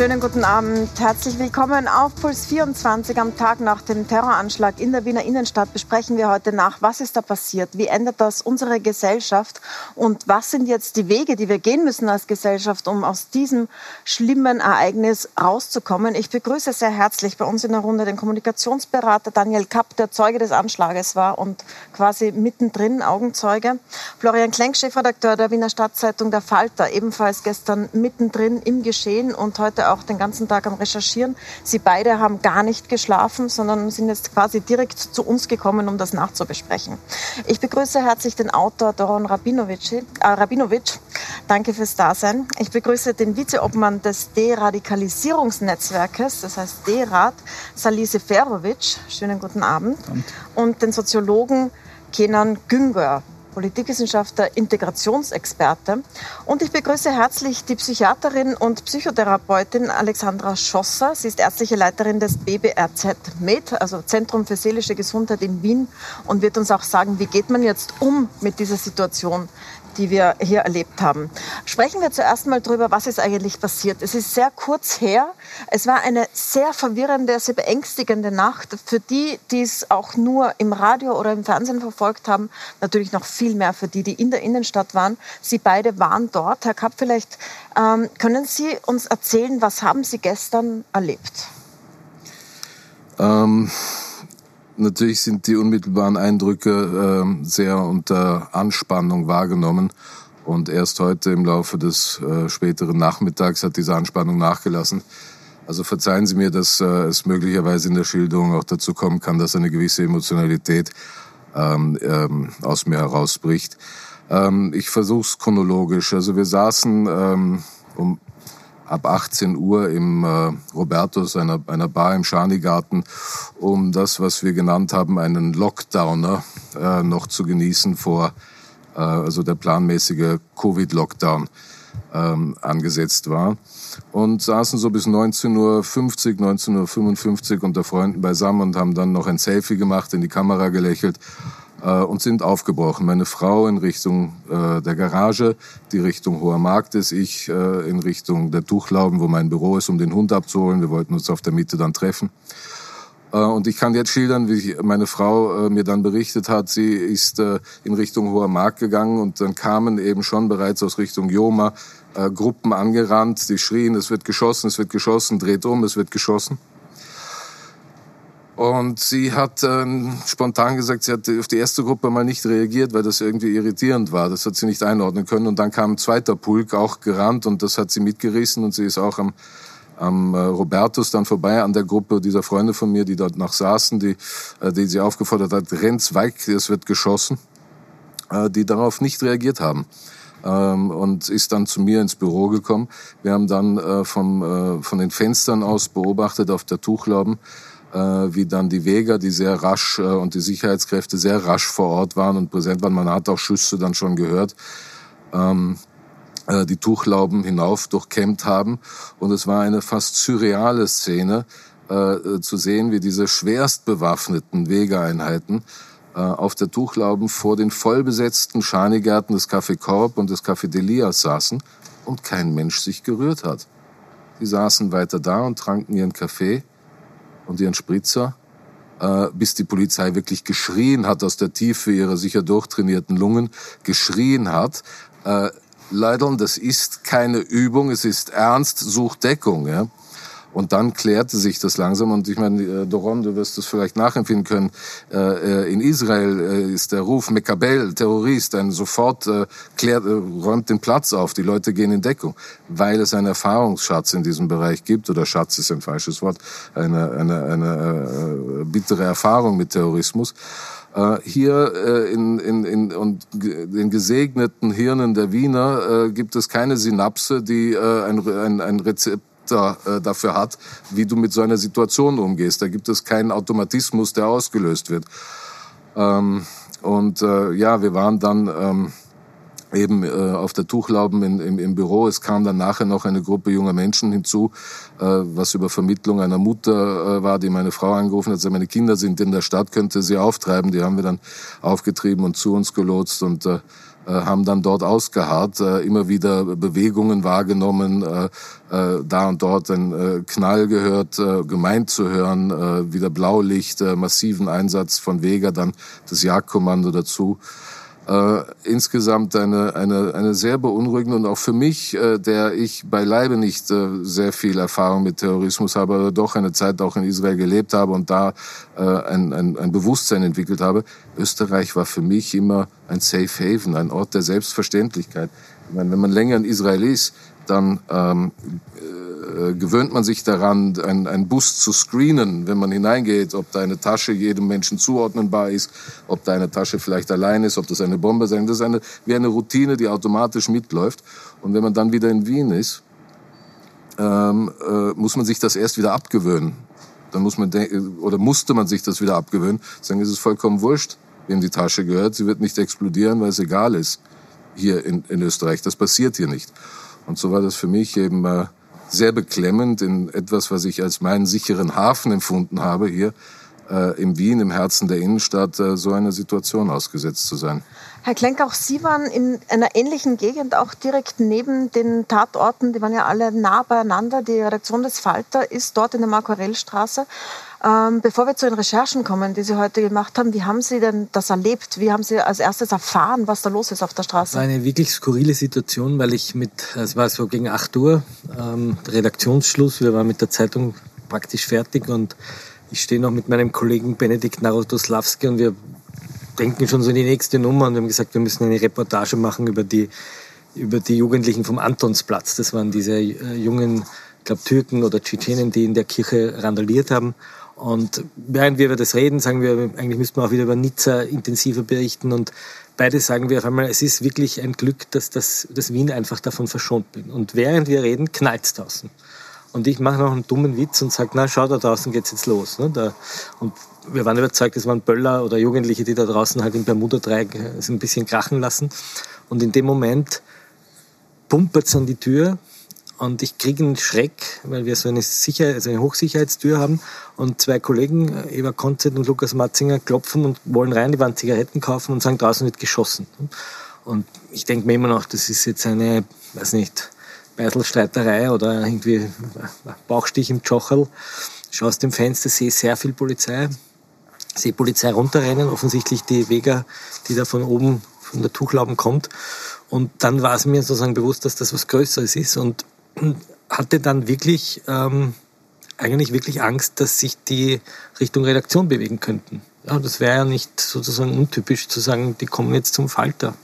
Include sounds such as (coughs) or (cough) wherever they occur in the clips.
Schönen guten Abend. Herzlich willkommen auf Puls 24. Am Tag nach dem Terroranschlag in der Wiener Innenstadt besprechen wir heute nach, was ist da passiert, wie ändert das unsere Gesellschaft und was sind jetzt die Wege, die wir gehen müssen als Gesellschaft, um aus diesem schlimmen Ereignis rauszukommen. Ich begrüße sehr herzlich bei uns in der Runde den Kommunikationsberater Daniel Kapp, der Zeuge des Anschlages war und quasi mittendrin Augenzeuge. Florian Klenk, Chefredakteur der Wiener Stadtzeitung Der Falter, ebenfalls gestern mittendrin im Geschehen und heute auch den ganzen Tag am Recherchieren. Sie beide haben gar nicht geschlafen, sondern sind jetzt quasi direkt zu uns gekommen, um das nachzubesprechen. Ich begrüße herzlich den Autor Doron Rabinovic. Äh, Rabinovic. Danke fürs Dasein. Ich begrüße den Vizeobmann des Deradikalisierungsnetzwerkes, das heißt DERAD, Salise Ferovic. Schönen guten Abend. Und den Soziologen Kenan Güngör. Politikwissenschaftler, Integrationsexperte. Und ich begrüße herzlich die Psychiaterin und Psychotherapeutin Alexandra Schosser. Sie ist ärztliche Leiterin des BBRZ Med, also Zentrum für seelische Gesundheit in Wien, und wird uns auch sagen, wie geht man jetzt um mit dieser Situation, die wir hier erlebt haben. Sprechen wir zuerst mal darüber, was ist eigentlich passiert. Es ist sehr kurz her. Es war eine sehr verwirrende, sehr beängstigende Nacht. Für die, die es auch nur im Radio oder im Fernsehen verfolgt haben, natürlich noch viel mehr für die, die in der Innenstadt waren. Sie beide waren dort. Herr Kapp, vielleicht ähm, können Sie uns erzählen, was haben Sie gestern erlebt? Ähm Natürlich sind die unmittelbaren Eindrücke äh, sehr unter Anspannung wahrgenommen. Und erst heute im Laufe des äh, späteren Nachmittags hat diese Anspannung nachgelassen. Also verzeihen Sie mir, dass äh, es möglicherweise in der Schilderung auch dazu kommen kann, dass eine gewisse Emotionalität ähm, ähm, aus mir herausbricht. Ähm, ich versuche es chronologisch. Also wir saßen ähm, um ab 18 Uhr im äh, Robertus, einer, einer Bar im Schanigarten, um das, was wir genannt haben, einen Lockdowner äh, noch zu genießen vor, äh, also der planmäßige Covid-Lockdown ähm, angesetzt war. Und saßen so bis 19.50 Uhr, 19.55 Uhr unter Freunden beisammen und haben dann noch ein Selfie gemacht, in die Kamera gelächelt äh, und sind aufgebrochen. Meine Frau in Richtung äh, der Garage, die Richtung Hoher Markt ist, ich äh, in Richtung der Tuchlauben, wo mein Büro ist, um den Hund abzuholen. Wir wollten uns auf der Mitte dann treffen. Äh, und ich kann jetzt schildern, wie meine Frau äh, mir dann berichtet hat, sie ist äh, in Richtung Hoher Markt gegangen und dann kamen eben schon bereits aus Richtung Joma Gruppen angerannt, die schrien, es wird geschossen, es wird geschossen, dreht um, es wird geschossen. Und sie hat äh, spontan gesagt, sie hat auf die erste Gruppe mal nicht reagiert, weil das irgendwie irritierend war. Das hat sie nicht einordnen können. Und dann kam ein zweiter Pulk auch gerannt und das hat sie mitgerissen und sie ist auch am am äh, Robertus dann vorbei an der Gruppe dieser Freunde von mir, die dort noch saßen, die, äh, die sie aufgefordert hat, rennt weg, es wird geschossen, äh, die darauf nicht reagiert haben. Ähm, und ist dann zu mir ins Büro gekommen. Wir haben dann äh, vom, äh, von den Fenstern aus beobachtet auf der Tuchlauben, wie dann die Weger, die sehr rasch äh, und die Sicherheitskräfte sehr rasch vor Ort waren und präsent waren. Man hat auch Schüsse dann schon gehört. Ähm, äh, die Tuchlauben hinauf durchkämmt haben. Und es war eine fast surreale Szene, äh, zu sehen, wie diese schwerst bewaffneten Wegeeinheiten äh, auf der Tuchlauben vor den vollbesetzten Schanigärten des Café Korb und des Café Delias saßen und kein Mensch sich gerührt hat. Sie saßen weiter da und tranken ihren Kaffee und ihren Spritzer, äh, bis die Polizei wirklich geschrien hat aus der Tiefe ihrer sicher durchtrainierten Lungen, geschrien hat, äh, Leute, das ist keine Übung, es ist ernst, sucht Deckung. Ja? Und dann klärte sich das langsam. Und ich meine, äh, Doron, du wirst es vielleicht nachempfinden können. Äh, äh, in Israel ist der Ruf Mekabel, Terrorist, ein sofort klärt, räumt den Platz auf. Die Leute gehen in Deckung, weil es einen Erfahrungsschatz in diesem Bereich gibt. Oder Schatz ist ein falsches Wort. Eine, eine, eine bittere Erfahrung mit Terrorismus. Hier in, in, in und den gesegneten Hirnen der Wiener gibt es keine Synapse, die ein, ein, ein Rezept Charakter äh, dafür hat, wie du mit so einer Situation umgehst. Da gibt es keinen Automatismus, der ausgelöst wird. Ähm, und äh, ja, wir waren dann ähm, eben äh, auf der Tuchlauben in, im, im Büro. Es kam dann nachher noch eine Gruppe junger Menschen hinzu, äh, was über Vermittlung einer Mutter äh, war, die meine Frau angerufen hat. Meine Kinder sind in der Stadt, könnte sie auftreiben. Die haben wir dann aufgetrieben und zu uns gelotst und äh, haben dann dort ausgeharrt, äh, immer wieder Bewegungen wahrgenommen, äh, äh, da und dort ein äh, Knall gehört, äh, gemeint zu hören, äh, wieder Blaulicht, äh, massiven Einsatz von Weger, dann das Jagdkommando dazu äh, insgesamt eine, eine, eine sehr beunruhigende und auch für mich, äh, der ich beileibe nicht äh, sehr viel Erfahrung mit Terrorismus habe, aber doch eine Zeit auch in Israel gelebt habe und da äh, ein, ein, ein Bewusstsein entwickelt habe. Österreich war für mich immer ein Safe Haven, ein Ort der Selbstverständlichkeit. Ich meine, wenn man länger in Israel ist, dann ähm, äh, gewöhnt man sich daran, einen, Bus zu screenen, wenn man hineingeht, ob deine Tasche jedem Menschen zuordnenbar ist, ob deine Tasche vielleicht allein ist, ob das eine Bombe sein. Das ist eine, wie eine Routine, die automatisch mitläuft. Und wenn man dann wieder in Wien ist, ähm, äh, muss man sich das erst wieder abgewöhnen. Dann muss man oder musste man sich das wieder abgewöhnen. Sagen, ist es vollkommen wurscht, wem die Tasche gehört. Sie wird nicht explodieren, weil es egal ist hier in, in Österreich. Das passiert hier nicht. Und so war das für mich eben äh, sehr beklemmend in etwas, was ich als meinen sicheren Hafen empfunden habe, hier äh, in Wien, im Herzen der Innenstadt, äh, so einer Situation ausgesetzt zu sein. Herr Klenk, auch Sie waren in einer ähnlichen Gegend, auch direkt neben den Tatorten, die waren ja alle nah beieinander. Die Redaktion des Falter ist dort in der Markorellstraße. Ähm, bevor wir zu den Recherchen kommen, die Sie heute gemacht haben, wie haben Sie denn das erlebt? Wie haben Sie als erstes erfahren, was da los ist auf der Straße? war eine wirklich skurrile Situation, weil ich mit, es war so gegen 8 Uhr, ähm, Redaktionsschluss, wir waren mit der Zeitung praktisch fertig und ich stehe noch mit meinem Kollegen Benedikt Narodoslawski und wir denken schon so in die nächste Nummer und wir haben gesagt, wir müssen eine Reportage machen über die, über die Jugendlichen vom Antonsplatz. Das waren diese äh, jungen, ich glaube Türken oder Tschetschenen, die in der Kirche randaliert haben. Und während wir über das reden, sagen wir, eigentlich müssten wir auch wieder über Nizza intensiver berichten. Und beide sagen wir auf einmal, es ist wirklich ein Glück, dass, das, dass Wien einfach davon verschont bin. Und während wir reden, knallt's draußen. Und ich mache noch einen dummen Witz und sage, na schau, da draußen geht's jetzt los. Ne? Und wir waren überzeugt, es waren Böller oder Jugendliche, die da draußen halt im Bermuda-Dreieck ein bisschen krachen lassen. Und in dem Moment pumpert's an die Tür und ich kriege einen Schreck, weil wir so eine, Sicherheit, also eine Hochsicherheitstür haben und zwei Kollegen, Eva Konzert und Lukas Matzinger, klopfen und wollen rein, die waren Zigaretten kaufen und sagen, draußen wird geschossen. Und ich denke mir immer noch, das ist jetzt eine, weiß nicht, Beiselstreiterei oder irgendwie Bauchstich im Tschocherl. Schau aus dem Fenster, sehe sehr viel Polizei, sehe Polizei runterrennen, offensichtlich die Weger, die da von oben von der Tuchlauben kommt. Und dann war es mir sozusagen bewusst, dass das was Größeres ist und hatte dann wirklich, ähm, eigentlich wirklich Angst, dass sich die Richtung Redaktion bewegen könnten. Ja, das wäre ja nicht sozusagen untypisch zu sagen, die kommen jetzt zum Falter.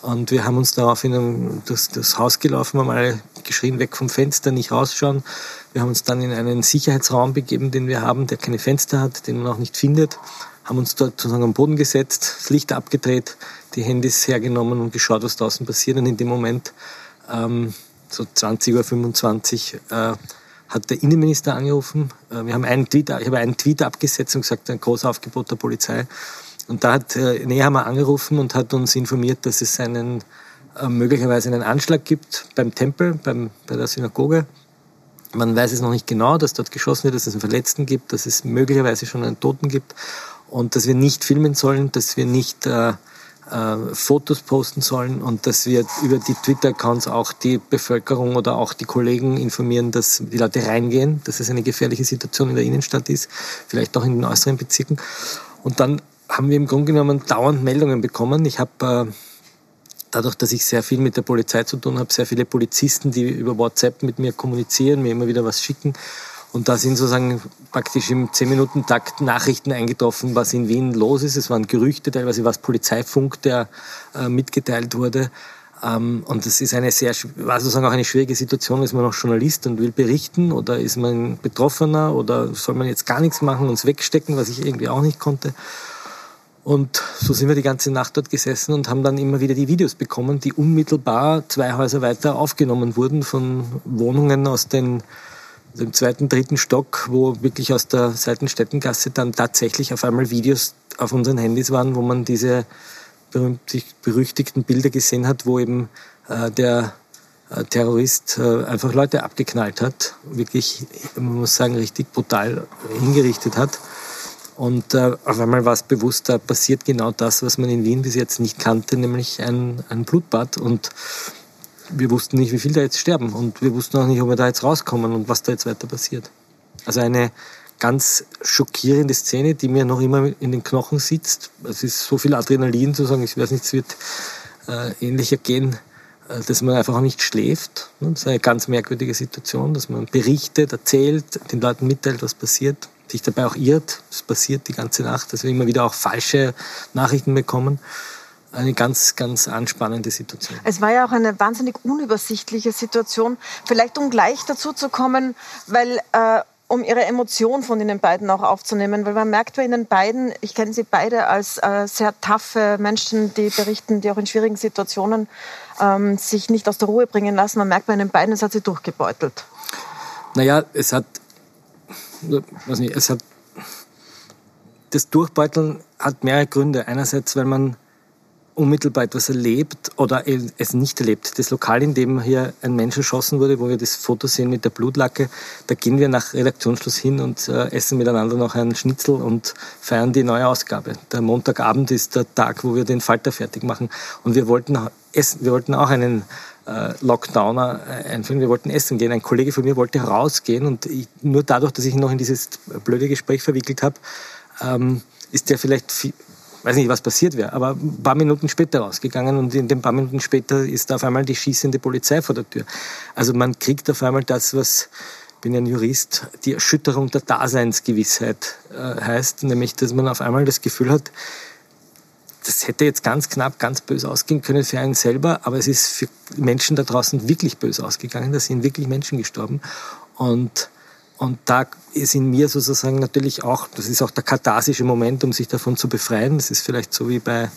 Und wir haben uns darauf in einem, das, das Haus gelaufen, haben alle geschrien, weg vom Fenster, nicht rausschauen. Wir haben uns dann in einen Sicherheitsraum begeben, den wir haben, der keine Fenster hat, den man auch nicht findet. Haben uns dort sozusagen am Boden gesetzt, das Licht abgedreht, die Handys hergenommen und geschaut, was draußen passiert. Und in dem Moment ähm, so 20.25 Uhr, äh, hat der Innenminister angerufen. Äh, wir haben einen Tweet, ich habe einen Tweet abgesetzt und gesagt, ein großes Aufgebot der Polizei. Und da hat äh, Nehammer angerufen und hat uns informiert, dass es einen, äh, möglicherweise einen Anschlag gibt beim Tempel, beim, bei der Synagoge. Man weiß es noch nicht genau, dass dort geschossen wird, dass es einen Verletzten gibt, dass es möglicherweise schon einen Toten gibt und dass wir nicht filmen sollen, dass wir nicht äh, äh, Fotos posten sollen und dass wir über die Twitter-Accounts auch die Bevölkerung oder auch die Kollegen informieren, dass die Leute reingehen, dass es eine gefährliche Situation in der Innenstadt ist, vielleicht auch in den äußeren Bezirken. Und dann haben wir im Grunde genommen dauernd Meldungen bekommen. Ich habe äh, dadurch, dass ich sehr viel mit der Polizei zu tun habe, sehr viele Polizisten, die über WhatsApp mit mir kommunizieren, mir immer wieder was schicken. Und da sind sozusagen praktisch im 10-Minuten-Takt Nachrichten eingetroffen, was in Wien los ist. Es waren Gerüchte, teilweise war es Polizeifunk, der äh, mitgeteilt wurde. Ähm, und das ist eine sehr, war sozusagen auch eine schwierige Situation. Ist man noch Journalist und will berichten oder ist man Betroffener oder soll man jetzt gar nichts machen und es wegstecken, was ich irgendwie auch nicht konnte. Und so sind wir die ganze Nacht dort gesessen und haben dann immer wieder die Videos bekommen, die unmittelbar zwei Häuser weiter aufgenommen wurden von Wohnungen aus den also im zweiten, dritten Stock, wo wirklich aus der Seitenstättengasse dann tatsächlich auf einmal Videos auf unseren Handys waren, wo man diese berüchtigten Bilder gesehen hat, wo eben äh, der äh, Terrorist äh, einfach Leute abgeknallt hat, wirklich, man muss sagen, richtig brutal hingerichtet hat. Und äh, auf einmal war es bewusst, da passiert genau das, was man in Wien bis jetzt nicht kannte, nämlich ein, ein Blutbad. Und wir wussten nicht, wie viele da jetzt sterben. Und wir wussten auch nicht, ob wir da jetzt rauskommen und was da jetzt weiter passiert. Also eine ganz schockierende Szene, die mir noch immer in den Knochen sitzt. Es ist so viel Adrenalin zu sagen, ich weiß nicht, es wird äh, ähnlicher gehen, äh, dass man einfach auch nicht schläft. Das ist eine ganz merkwürdige Situation, dass man berichtet, erzählt, den Leuten mitteilt, was passiert, sich dabei auch irrt. Das passiert die ganze Nacht, dass wir immer wieder auch falsche Nachrichten bekommen. Eine ganz, ganz anspannende Situation. Es war ja auch eine wahnsinnig unübersichtliche Situation. Vielleicht um gleich dazu zu kommen, weil äh, um ihre Emotion von Ihnen beiden auch aufzunehmen, weil man merkt bei Ihnen beiden, ich kenne Sie beide als äh, sehr taffe Menschen, die berichten, die auch in schwierigen Situationen ähm, sich nicht aus der Ruhe bringen lassen. Man merkt bei Ihnen beiden, es hat Sie durchgebeutelt. Naja, es hat, weiß nicht, es hat, das Durchbeuteln hat mehrere Gründe. Einerseits, weil man unmittelbar etwas erlebt oder es nicht erlebt. Das Lokal, in dem hier ein Mensch erschossen wurde, wo wir das Foto sehen mit der Blutlacke, da gehen wir nach Redaktionsschluss hin und äh, essen miteinander noch einen Schnitzel und feiern die neue Ausgabe. Der Montagabend ist der Tag, wo wir den Falter fertig machen. Und wir wollten essen, wir wollten auch einen äh, Lockdowner äh, einführen. Wir wollten essen gehen. Ein Kollege von mir wollte rausgehen und ich, nur dadurch, dass ich ihn noch in dieses blöde Gespräch verwickelt habe, ähm, ist der vielleicht viel, weiß nicht, was passiert wäre, aber ein paar Minuten später rausgegangen und in den paar Minuten später ist auf einmal die schießende Polizei vor der Tür. Also man kriegt auf einmal das, was, ich bin ein Jurist, die Erschütterung der Daseinsgewissheit äh, heißt, nämlich, dass man auf einmal das Gefühl hat, das hätte jetzt ganz knapp, ganz böse ausgehen können für einen selber, aber es ist für Menschen da draußen wirklich böse ausgegangen. Da sind wirklich Menschen gestorben. Und und da ist in mir sozusagen natürlich auch, das ist auch der katharsische Moment, um sich davon zu befreien. Das ist vielleicht so wie bei,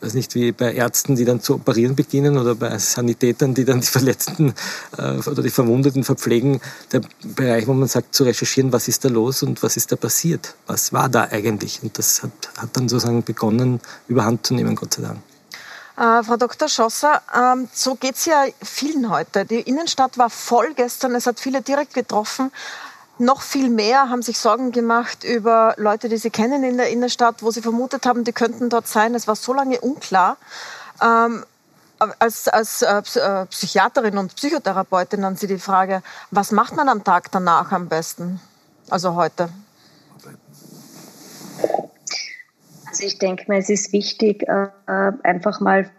weiß nicht, wie bei Ärzten, die dann zu operieren beginnen oder bei Sanitätern, die dann die Verletzten äh, oder die Verwundeten verpflegen. Der Bereich, wo man sagt, zu recherchieren, was ist da los und was ist da passiert? Was war da eigentlich? Und das hat, hat dann sozusagen begonnen, überhand zu nehmen, Gott sei Dank. Äh, Frau Dr. Schosser, ähm, so geht's ja vielen heute. Die Innenstadt war voll gestern, es hat viele direkt getroffen. Noch viel mehr haben sich Sorgen gemacht über Leute, die sie kennen in der Innenstadt, wo sie vermutet haben, die könnten dort sein. Es war so lange unklar. Ähm, als, als äh, äh Psychiaterin und Psychotherapeutin an Sie die Frage, was macht man am Tag danach am besten? Also heute. Also ich denke mir, es ist wichtig, äh, einfach mal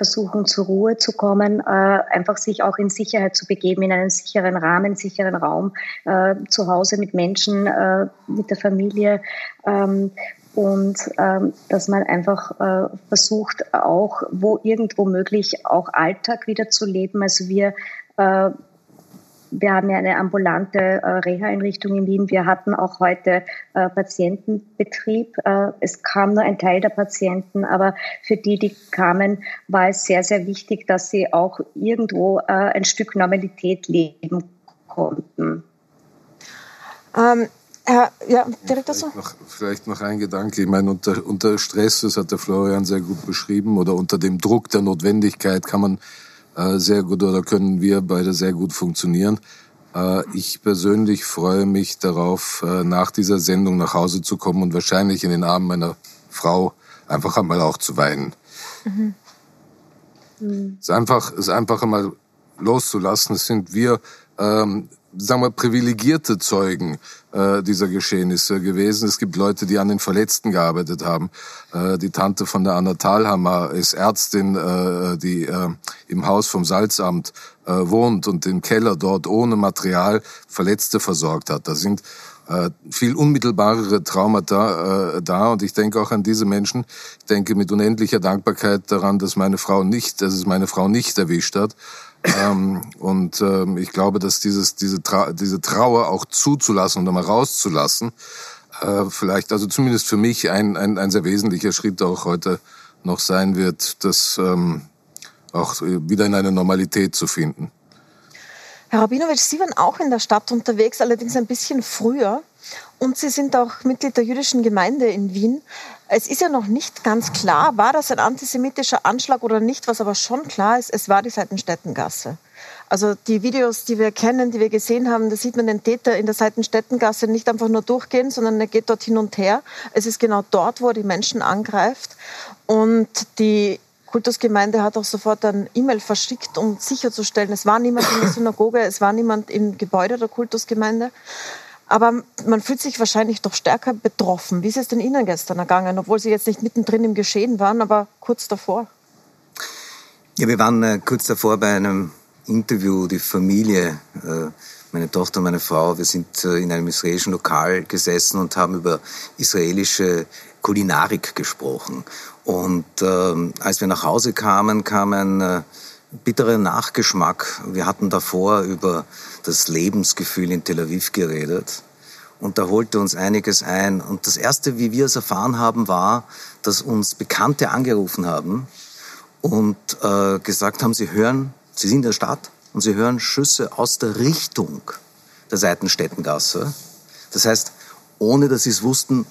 versuchen, zur Ruhe zu kommen, äh, einfach sich auch in Sicherheit zu begeben, in einen sicheren Rahmen, sicheren Raum, äh, zu Hause mit Menschen, äh, mit der Familie. Ähm, und ähm, dass man einfach äh, versucht, auch wo irgendwo möglich, auch Alltag wieder zu leben. Also wir äh, wir haben ja eine ambulante äh, Reha-Einrichtung in Wien. Wir hatten auch heute äh, Patientenbetrieb. Äh, es kam nur ein Teil der Patienten, aber für die, die kamen, war es sehr, sehr wichtig, dass sie auch irgendwo äh, ein Stück Normalität leben konnten. Ähm, Herr, ja, Direktor vielleicht, noch, vielleicht noch ein Gedanke. Ich meine, unter, unter Stress, das hat der Florian sehr gut beschrieben, oder unter dem Druck der Notwendigkeit kann man äh, sehr gut oder können wir beide sehr gut funktionieren. Äh, ich persönlich freue mich darauf, äh, nach dieser Sendung nach Hause zu kommen und wahrscheinlich in den Armen meiner Frau einfach einmal auch zu weinen. Mhm. Mhm. Es ist einfach, es ist einfach einmal loszulassen. Es sind wir, ähm, sagen wir, privilegierte Zeugen äh, dieser Geschehnisse gewesen. Es gibt Leute, die an den Verletzten gearbeitet haben. Äh, die Tante von der Anna Thalhammer ist Ärztin, äh, die äh, im Haus vom Salzamt äh, wohnt und im Keller dort ohne Material Verletzte versorgt hat. Da sind äh, viel unmittelbarere Traumata äh, da und ich denke auch an diese Menschen. Ich denke mit unendlicher Dankbarkeit daran, dass meine Frau nicht, dass es meine Frau nicht erwischt hat ähm, und ähm, ich glaube, dass dieses, diese, Tra diese Trauer auch zuzulassen und mal rauszulassen, äh, vielleicht, also zumindest für mich, ein, ein, ein sehr wesentlicher Schritt auch heute noch sein wird, das ähm, auch wieder in eine Normalität zu finden. Herr Rabinowitsch, Sie waren auch in der Stadt unterwegs, allerdings ein bisschen früher. Und Sie sind auch Mitglied der jüdischen Gemeinde in Wien. Es ist ja noch nicht ganz klar, war das ein antisemitischer Anschlag oder nicht, was aber schon klar ist, es war die Seitenstättengasse. Also die Videos, die wir kennen, die wir gesehen haben, da sieht man den Täter in der Seitenstättengasse nicht einfach nur durchgehen, sondern er geht dort hin und her. Es ist genau dort, wo er die Menschen angreift. Und die Kultusgemeinde hat auch sofort ein E-Mail verschickt, um sicherzustellen, es war niemand in der Synagoge, es war niemand im Gebäude der Kultusgemeinde. Aber man fühlt sich wahrscheinlich doch stärker betroffen. Wie ist es denn Ihnen gestern ergangen, obwohl Sie jetzt nicht mittendrin im Geschehen waren, aber kurz davor? Ja, wir waren äh, kurz davor bei einem Interview, die Familie, äh, meine Tochter meine Frau, wir sind äh, in einem israelischen Lokal gesessen und haben über israelische Kulinarik gesprochen. Und ähm, als wir nach Hause kamen, kam ein äh, bitterer Nachgeschmack. Wir hatten davor über das Lebensgefühl in Tel Aviv geredet. Und da holte uns einiges ein. Und das Erste, wie wir es erfahren haben, war, dass uns Bekannte angerufen haben und äh, gesagt haben, sie hören, sie sind in der Stadt und sie hören Schüsse aus der Richtung der Seitenstädtengasse. Das heißt, ohne dass sie es wussten,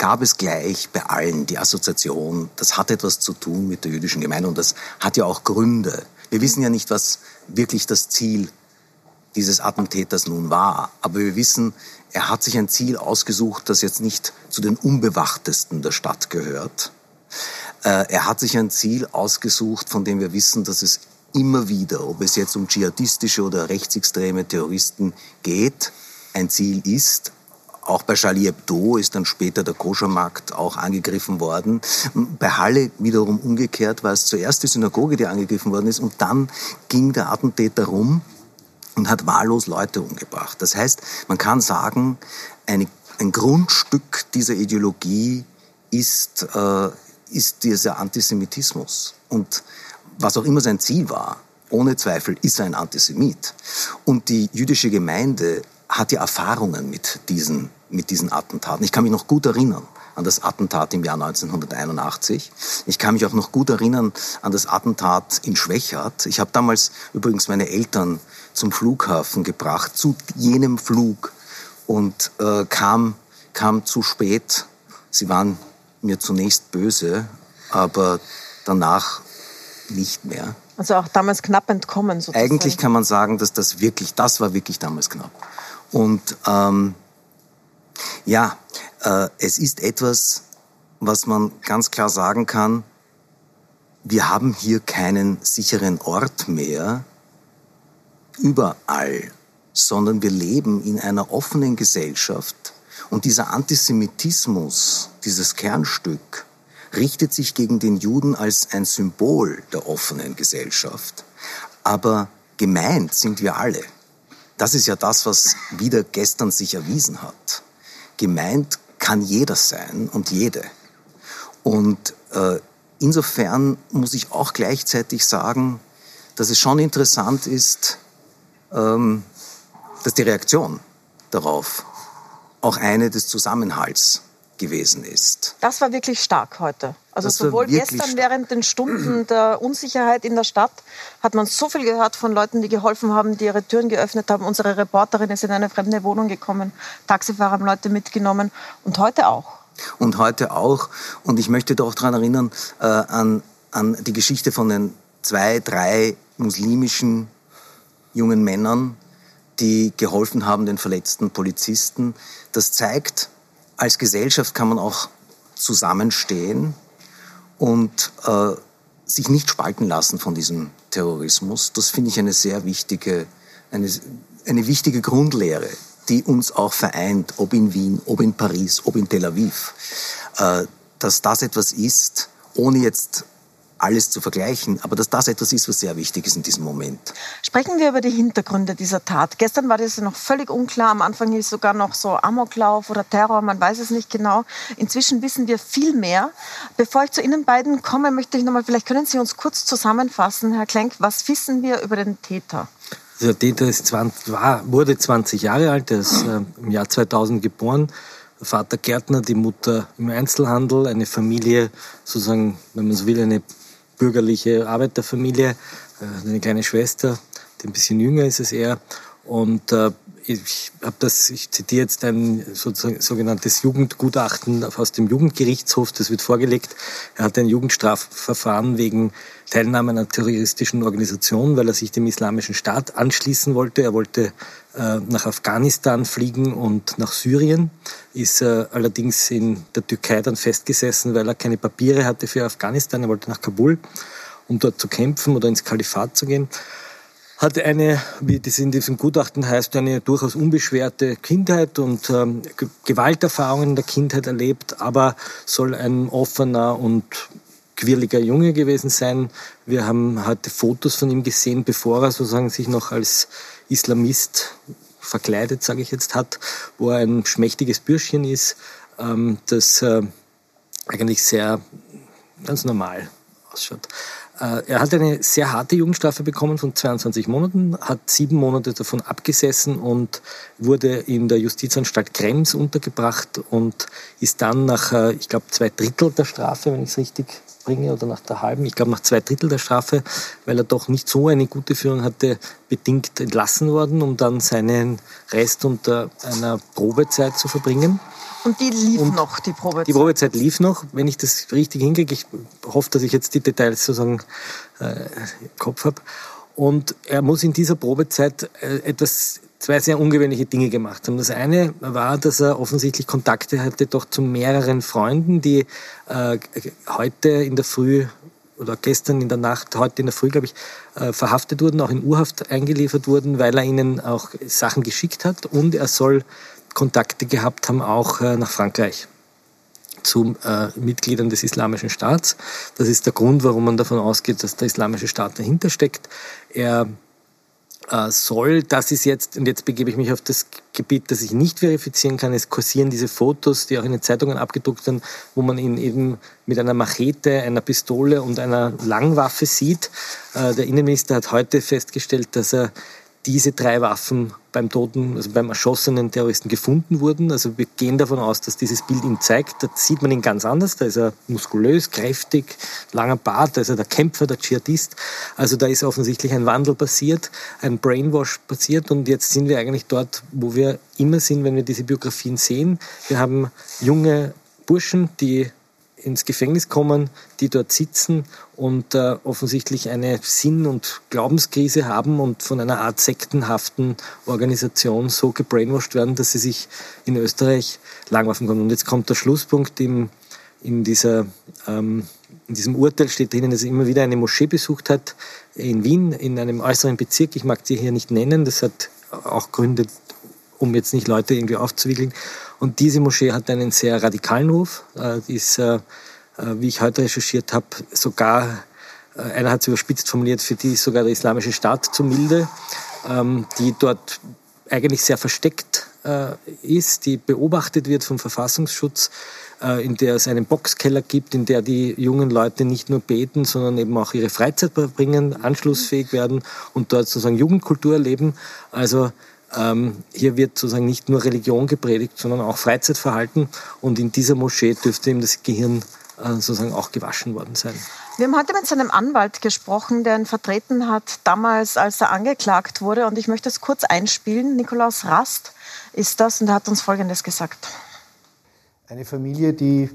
gab es gleich bei allen die Assoziation, das hat etwas zu tun mit der jüdischen Gemeinde und das hat ja auch Gründe. Wir wissen ja nicht, was wirklich das Ziel dieses Attentäters nun war, aber wir wissen, er hat sich ein Ziel ausgesucht, das jetzt nicht zu den unbewachtesten der Stadt gehört. Äh, er hat sich ein Ziel ausgesucht, von dem wir wissen, dass es immer wieder, ob es jetzt um dschihadistische oder rechtsextreme Terroristen geht, ein Ziel ist, auch bei Charlie Hebdo ist dann später der Koschermarkt auch angegriffen worden. Bei Halle wiederum umgekehrt war es zuerst die Synagoge, die angegriffen worden ist und dann ging der Attentäter rum und hat wahllos Leute umgebracht. Das heißt, man kann sagen, eine, ein Grundstück dieser Ideologie ist, äh, ist dieser Antisemitismus. Und was auch immer sein Ziel war, ohne Zweifel ist er ein Antisemit. Und die jüdische Gemeinde hat ja Erfahrungen mit diesen, mit diesen Attentaten. Ich kann mich noch gut erinnern an das Attentat im Jahr 1981. Ich kann mich auch noch gut erinnern an das Attentat in Schwächert. Ich habe damals übrigens meine Eltern zum Flughafen gebracht, zu jenem Flug und äh, kam, kam zu spät. Sie waren mir zunächst böse, aber danach nicht mehr. Also auch damals knapp entkommen sozusagen. Eigentlich kann man sagen, dass das wirklich, das war wirklich damals knapp. Und ähm, ja, äh, es ist etwas, was man ganz klar sagen kann, wir haben hier keinen sicheren Ort mehr überall, sondern wir leben in einer offenen Gesellschaft und dieser Antisemitismus, dieses Kernstück, richtet sich gegen den Juden als ein Symbol der offenen Gesellschaft. Aber gemeint sind wir alle. Das ist ja das, was wieder gestern sich erwiesen hat. Gemeint kann jeder sein und jede. Und äh, insofern muss ich auch gleichzeitig sagen, dass es schon interessant ist, ähm, dass die Reaktion darauf auch eine des Zusammenhalts gewesen ist. Das war wirklich stark heute. Also das sowohl gestern während den Stunden der Unsicherheit in der Stadt hat man so viel gehört von Leuten, die geholfen haben, die ihre Türen geöffnet haben. Unsere Reporterin ist in eine fremde Wohnung gekommen, Taxifahrer haben Leute mitgenommen und heute auch. Und heute auch. Und ich möchte doch daran erinnern, äh, an, an die Geschichte von den zwei, drei muslimischen jungen Männern, die geholfen haben den verletzten Polizisten. Das zeigt, als Gesellschaft kann man auch zusammenstehen und äh, sich nicht spalten lassen von diesem Terrorismus. Das finde ich eine sehr wichtige, eine, eine wichtige Grundlehre, die uns auch vereint, ob in Wien, ob in Paris, ob in Tel Aviv. Äh, dass das etwas ist, ohne jetzt alles zu vergleichen, aber dass das etwas ist, was sehr wichtig ist in diesem Moment. Sprechen wir über die Hintergründe dieser Tat. Gestern war das noch völlig unklar. Am Anfang ist sogar noch so Amoklauf oder Terror, man weiß es nicht genau. Inzwischen wissen wir viel mehr. Bevor ich zu Ihnen beiden komme, möchte ich nochmal, vielleicht können Sie uns kurz zusammenfassen, Herr Klenk, was wissen wir über den Täter? Der Täter ist 20, war, wurde 20 Jahre alt, er ist äh, im Jahr 2000 geboren. Vater Gärtner, die Mutter im Einzelhandel, eine Familie, sozusagen, wenn man so will, eine bürgerliche Arbeiterfamilie, äh, eine kleine Schwester, die ein bisschen jünger ist als er. Und äh, ich habe das, ich zitiere jetzt ein sogenanntes Jugendgutachten aus dem Jugendgerichtshof, das wird vorgelegt. Er hat ein Jugendstrafverfahren wegen Teilnahme einer terroristischen Organisation, weil er sich dem Islamischen Staat anschließen wollte. Er wollte nach Afghanistan fliegen und nach Syrien, ist äh, allerdings in der Türkei dann festgesessen, weil er keine Papiere hatte für Afghanistan. Er wollte nach Kabul, um dort zu kämpfen oder ins Kalifat zu gehen hat eine, wie das in diesem Gutachten heißt, eine durchaus unbeschwerte Kindheit und ähm, Gewalterfahrungen in der Kindheit erlebt, aber soll ein offener und quirliger Junge gewesen sein. Wir haben heute Fotos von ihm gesehen, bevor er sozusagen sich noch als Islamist verkleidet, sage ich jetzt, hat, wo er ein schmächtiges Bürschchen ist, ähm, das äh, eigentlich sehr ganz normal ausschaut. Äh, er hat eine sehr harte Jugendstrafe bekommen von 22 Monaten, hat sieben Monate davon abgesessen und wurde in der Justizanstalt Krems untergebracht und ist dann nach, äh, ich glaube, zwei Drittel der Strafe, wenn ich es richtig bringe, oder nach der halben, ich glaube nach zwei Drittel der Strafe, weil er doch nicht so eine gute Führung hatte, bedingt entlassen worden, um dann seinen Rest unter einer Probezeit zu verbringen. Und die lief und noch, die Probezeit? Die Probezeit lief noch, wenn ich das richtig hinkriege. Ich hoffe, dass ich jetzt die Details sozusagen äh, im Kopf habe. Und er muss in dieser Probezeit äh, etwas, zwei sehr ungewöhnliche Dinge gemacht haben. Das eine war, dass er offensichtlich Kontakte hatte doch zu mehreren Freunden, die äh, heute in der Früh oder gestern in der Nacht, heute in der Früh, glaube ich, äh, verhaftet wurden, auch in Urhaft eingeliefert wurden, weil er ihnen auch Sachen geschickt hat. Und er soll Kontakte gehabt haben, auch äh, nach Frankreich zu äh, Mitgliedern des Islamischen Staats. Das ist der Grund, warum man davon ausgeht, dass der Islamische Staat dahinter steckt. Er soll, das ist jetzt, und jetzt begebe ich mich auf das Gebiet, das ich nicht verifizieren kann, es kursieren diese Fotos, die auch in den Zeitungen abgedruckt werden, wo man ihn eben mit einer Machete, einer Pistole und einer Langwaffe sieht. Äh, der Innenminister hat heute festgestellt, dass er diese drei Waffen beim toten, also beim erschossenen Terroristen gefunden wurden. Also wir gehen davon aus, dass dieses Bild ihn zeigt. Da sieht man ihn ganz anders. Da ist er muskulös, kräftig, langer Bart, da ist er der Kämpfer, der Dschihadist. Also da ist offensichtlich ein Wandel passiert, ein Brainwash passiert und jetzt sind wir eigentlich dort, wo wir immer sind, wenn wir diese Biografien sehen. Wir haben junge Burschen, die ins Gefängnis kommen, die dort sitzen und äh, offensichtlich eine Sinn- und Glaubenskrise haben und von einer Art sektenhaften Organisation so gebrainwashed werden, dass sie sich in Österreich langwaffen können. Und jetzt kommt der Schlusspunkt im, in, dieser, ähm, in diesem Urteil steht drinnen, dass er immer wieder eine Moschee besucht hat in Wien, in einem äußeren Bezirk. Ich mag sie hier nicht nennen, das hat auch Gründe, um jetzt nicht Leute irgendwie aufzuwickeln. Und diese Moschee hat einen sehr radikalen Ruf. Äh, die ist, äh, äh, wie ich heute recherchiert habe, sogar, einer hat es überspitzt formuliert, für die sogar der Islamische Staat zu milde, ähm, die dort eigentlich sehr versteckt ist, die beobachtet wird vom Verfassungsschutz, in der es einen Boxkeller gibt, in der die jungen Leute nicht nur beten, sondern eben auch ihre Freizeit verbringen, anschlussfähig werden und dort sozusagen Jugendkultur erleben. Also ähm, hier wird sozusagen nicht nur Religion gepredigt, sondern auch Freizeitverhalten. Und in dieser Moschee dürfte ihm das Gehirn äh, sozusagen auch gewaschen worden sein. Wir haben heute mit seinem Anwalt gesprochen, der ihn vertreten hat, damals, als er angeklagt wurde. Und ich möchte es kurz einspielen. Nikolaus Rast ist das und er hat uns Folgendes gesagt. Eine Familie, die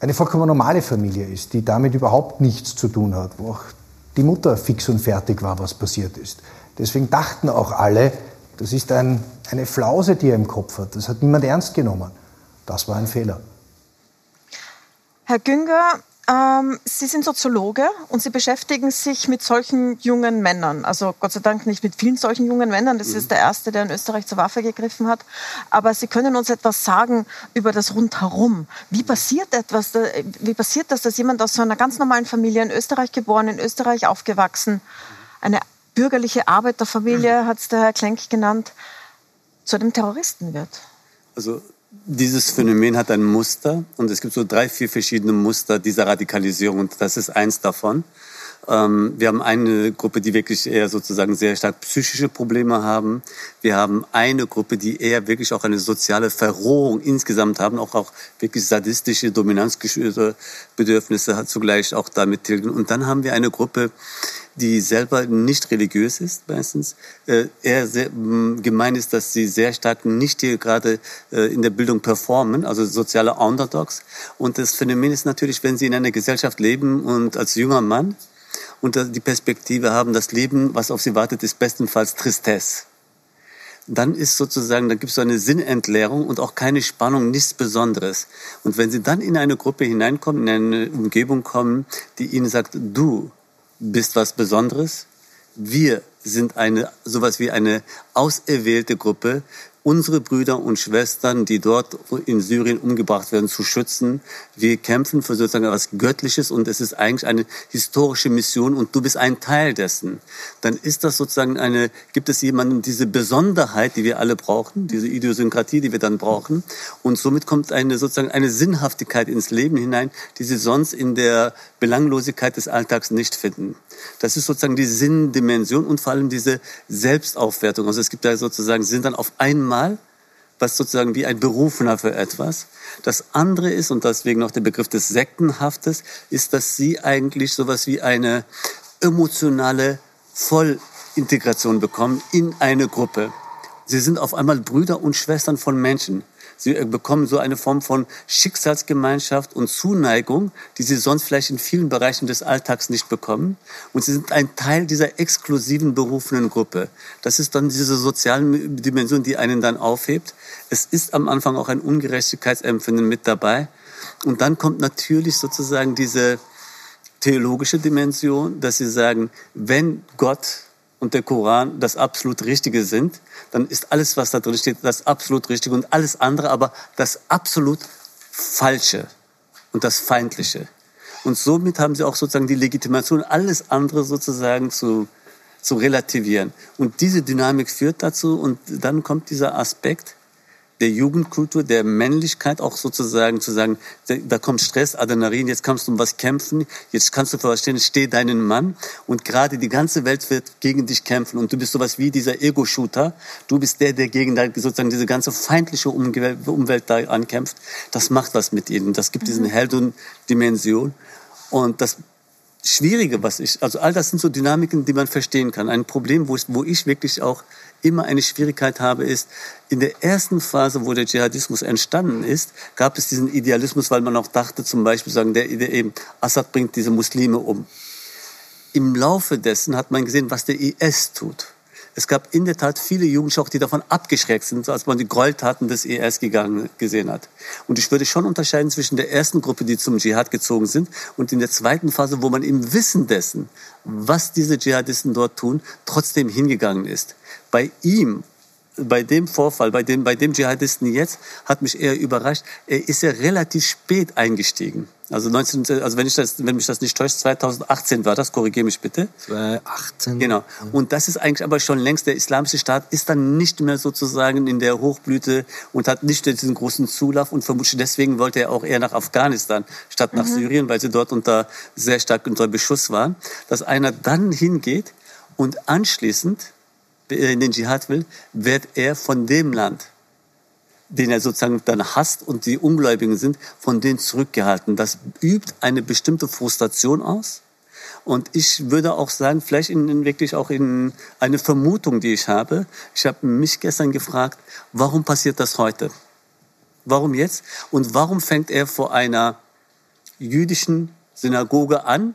eine vollkommen normale Familie ist, die damit überhaupt nichts zu tun hat, wo auch die Mutter fix und fertig war, was passiert ist. Deswegen dachten auch alle, das ist ein, eine Flause, die er im Kopf hat. Das hat niemand ernst genommen. Das war ein Fehler. Herr Günger, ähm, Sie sind Soziologe und Sie beschäftigen sich mit solchen jungen Männern. Also Gott sei Dank nicht mit vielen solchen jungen Männern. Das mhm. ist der erste, der in Österreich zur Waffe gegriffen hat. Aber Sie können uns etwas sagen über das Rundherum. Wie passiert etwas? Wie passiert das, dass jemand aus so einer ganz normalen Familie in Österreich geboren, in Österreich aufgewachsen, eine bürgerliche Arbeiterfamilie, hat es der Herr Klenk genannt, zu einem Terroristen wird. Also dieses Phänomen hat ein Muster und es gibt so drei, vier verschiedene Muster dieser Radikalisierung und das ist eins davon. Ähm, wir haben eine Gruppe, die wirklich eher sozusagen sehr stark psychische Probleme haben. Wir haben eine Gruppe, die eher wirklich auch eine soziale Verrohung insgesamt haben, auch, auch wirklich sadistische Dominanzbedürfnisse hat zugleich auch damit tilgen. Und dann haben wir eine Gruppe, die selber nicht religiös ist, meistens. Äh, eher sehr, gemein ist, dass sie sehr stark nicht hier gerade äh, in der Bildung performen, also soziale Underdogs. Und das Phänomen ist natürlich, wenn sie in einer Gesellschaft leben und als junger Mann und die Perspektive haben, das Leben, was auf sie wartet, ist bestenfalls Tristesse dann ist sozusagen, dann gibt es so eine Sinnentleerung und auch keine Spannung, nichts Besonderes. Und wenn Sie dann in eine Gruppe hineinkommen, in eine Umgebung kommen, die Ihnen sagt, du bist was Besonderes, wir sind eine, sowas wie eine auserwählte Gruppe, unsere Brüder und Schwestern, die dort in Syrien umgebracht werden, zu schützen. Wir kämpfen für sozusagen etwas Göttliches und es ist eigentlich eine historische Mission und du bist ein Teil dessen. Dann ist das sozusagen eine, gibt es jemanden diese Besonderheit, die wir alle brauchen, diese Idiosynkratie, die wir dann brauchen. Und somit kommt eine sozusagen eine Sinnhaftigkeit ins Leben hinein, die sie sonst in der Belanglosigkeit des Alltags nicht finden. Das ist sozusagen die Sinndimension und vor allem diese Selbstaufwertung. Also es gibt da sozusagen, sind dann auf einmal was sozusagen wie ein Berufener für etwas. Das andere ist, und deswegen noch der Begriff des Sektenhaftes, ist, dass sie eigentlich sowas wie eine emotionale Vollintegration bekommen in eine Gruppe. Sie sind auf einmal Brüder und Schwestern von Menschen. Sie äh, bekommen so eine Form von Schicksalsgemeinschaft und Zuneigung, die sie sonst vielleicht in vielen Bereichen des Alltags nicht bekommen. Und sie sind ein Teil dieser exklusiven berufenen Gruppe. Das ist dann diese soziale Dimension, die einen dann aufhebt. Es ist am Anfang auch ein Ungerechtigkeitsempfinden mit dabei. Und dann kommt natürlich sozusagen diese theologische Dimension, dass sie sagen, wenn Gott und der Koran das absolut Richtige sind, dann ist alles, was da drin steht, das absolut Richtige und alles andere aber das absolut Falsche und das Feindliche. Und somit haben sie auch sozusagen die Legitimation, alles andere sozusagen zu, zu relativieren. Und diese Dynamik führt dazu und dann kommt dieser Aspekt, der Jugendkultur, der Männlichkeit auch sozusagen zu sagen, da kommt Stress, Adrenalin, jetzt kannst du um was kämpfen, jetzt kannst du verstehen, steh deinen Mann und gerade die ganze Welt wird gegen dich kämpfen und du bist sowas wie dieser Ego-Shooter, du bist der, der gegen sozusagen diese ganze feindliche Umwelt da ankämpft, das macht was mit ihnen, das gibt diesen mhm. Heldendimension und das Schwierige, was ich, also all das sind so Dynamiken, die man verstehen kann. Ein Problem, wo ich, wo ich wirklich auch immer eine Schwierigkeit habe, ist, in der ersten Phase, wo der Dschihadismus entstanden ist, gab es diesen Idealismus, weil man auch dachte, zum Beispiel sagen, der, der eben, Assad bringt diese Muslime um. Im Laufe dessen hat man gesehen, was der IS tut. Es gab in der Tat viele Jugendliche, die davon abgeschreckt sind, als man die Gräueltaten des IS gegangen, gesehen hat. Und ich würde schon unterscheiden zwischen der ersten Gruppe, die zum Dschihad gezogen sind, und in der zweiten Phase, wo man im Wissen dessen, was diese Dschihadisten dort tun, trotzdem hingegangen ist. Bei ihm bei dem Vorfall, bei dem, bei dem Dschihadisten jetzt, hat mich eher überrascht. Er ist ja relativ spät eingestiegen. Also 19, also wenn ich das, wenn mich das nicht täuscht, 2018 war das, korrigiere mich bitte. 2018. Genau. Und das ist eigentlich aber schon längst, der islamische Staat ist dann nicht mehr sozusagen in der Hochblüte und hat nicht diesen großen Zulauf und vermutlich deswegen wollte er auch eher nach Afghanistan statt nach mhm. Syrien, weil sie dort unter, sehr stark unter Beschuss waren. Dass einer dann hingeht und anschließend in den Dschihad will, wird er von dem Land, den er sozusagen dann hasst und die Ungläubigen sind, von denen zurückgehalten. Das übt eine bestimmte Frustration aus. Und ich würde auch sagen, vielleicht in, in wirklich auch in eine Vermutung, die ich habe. Ich habe mich gestern gefragt, warum passiert das heute? Warum jetzt? Und warum fängt er vor einer jüdischen Synagoge an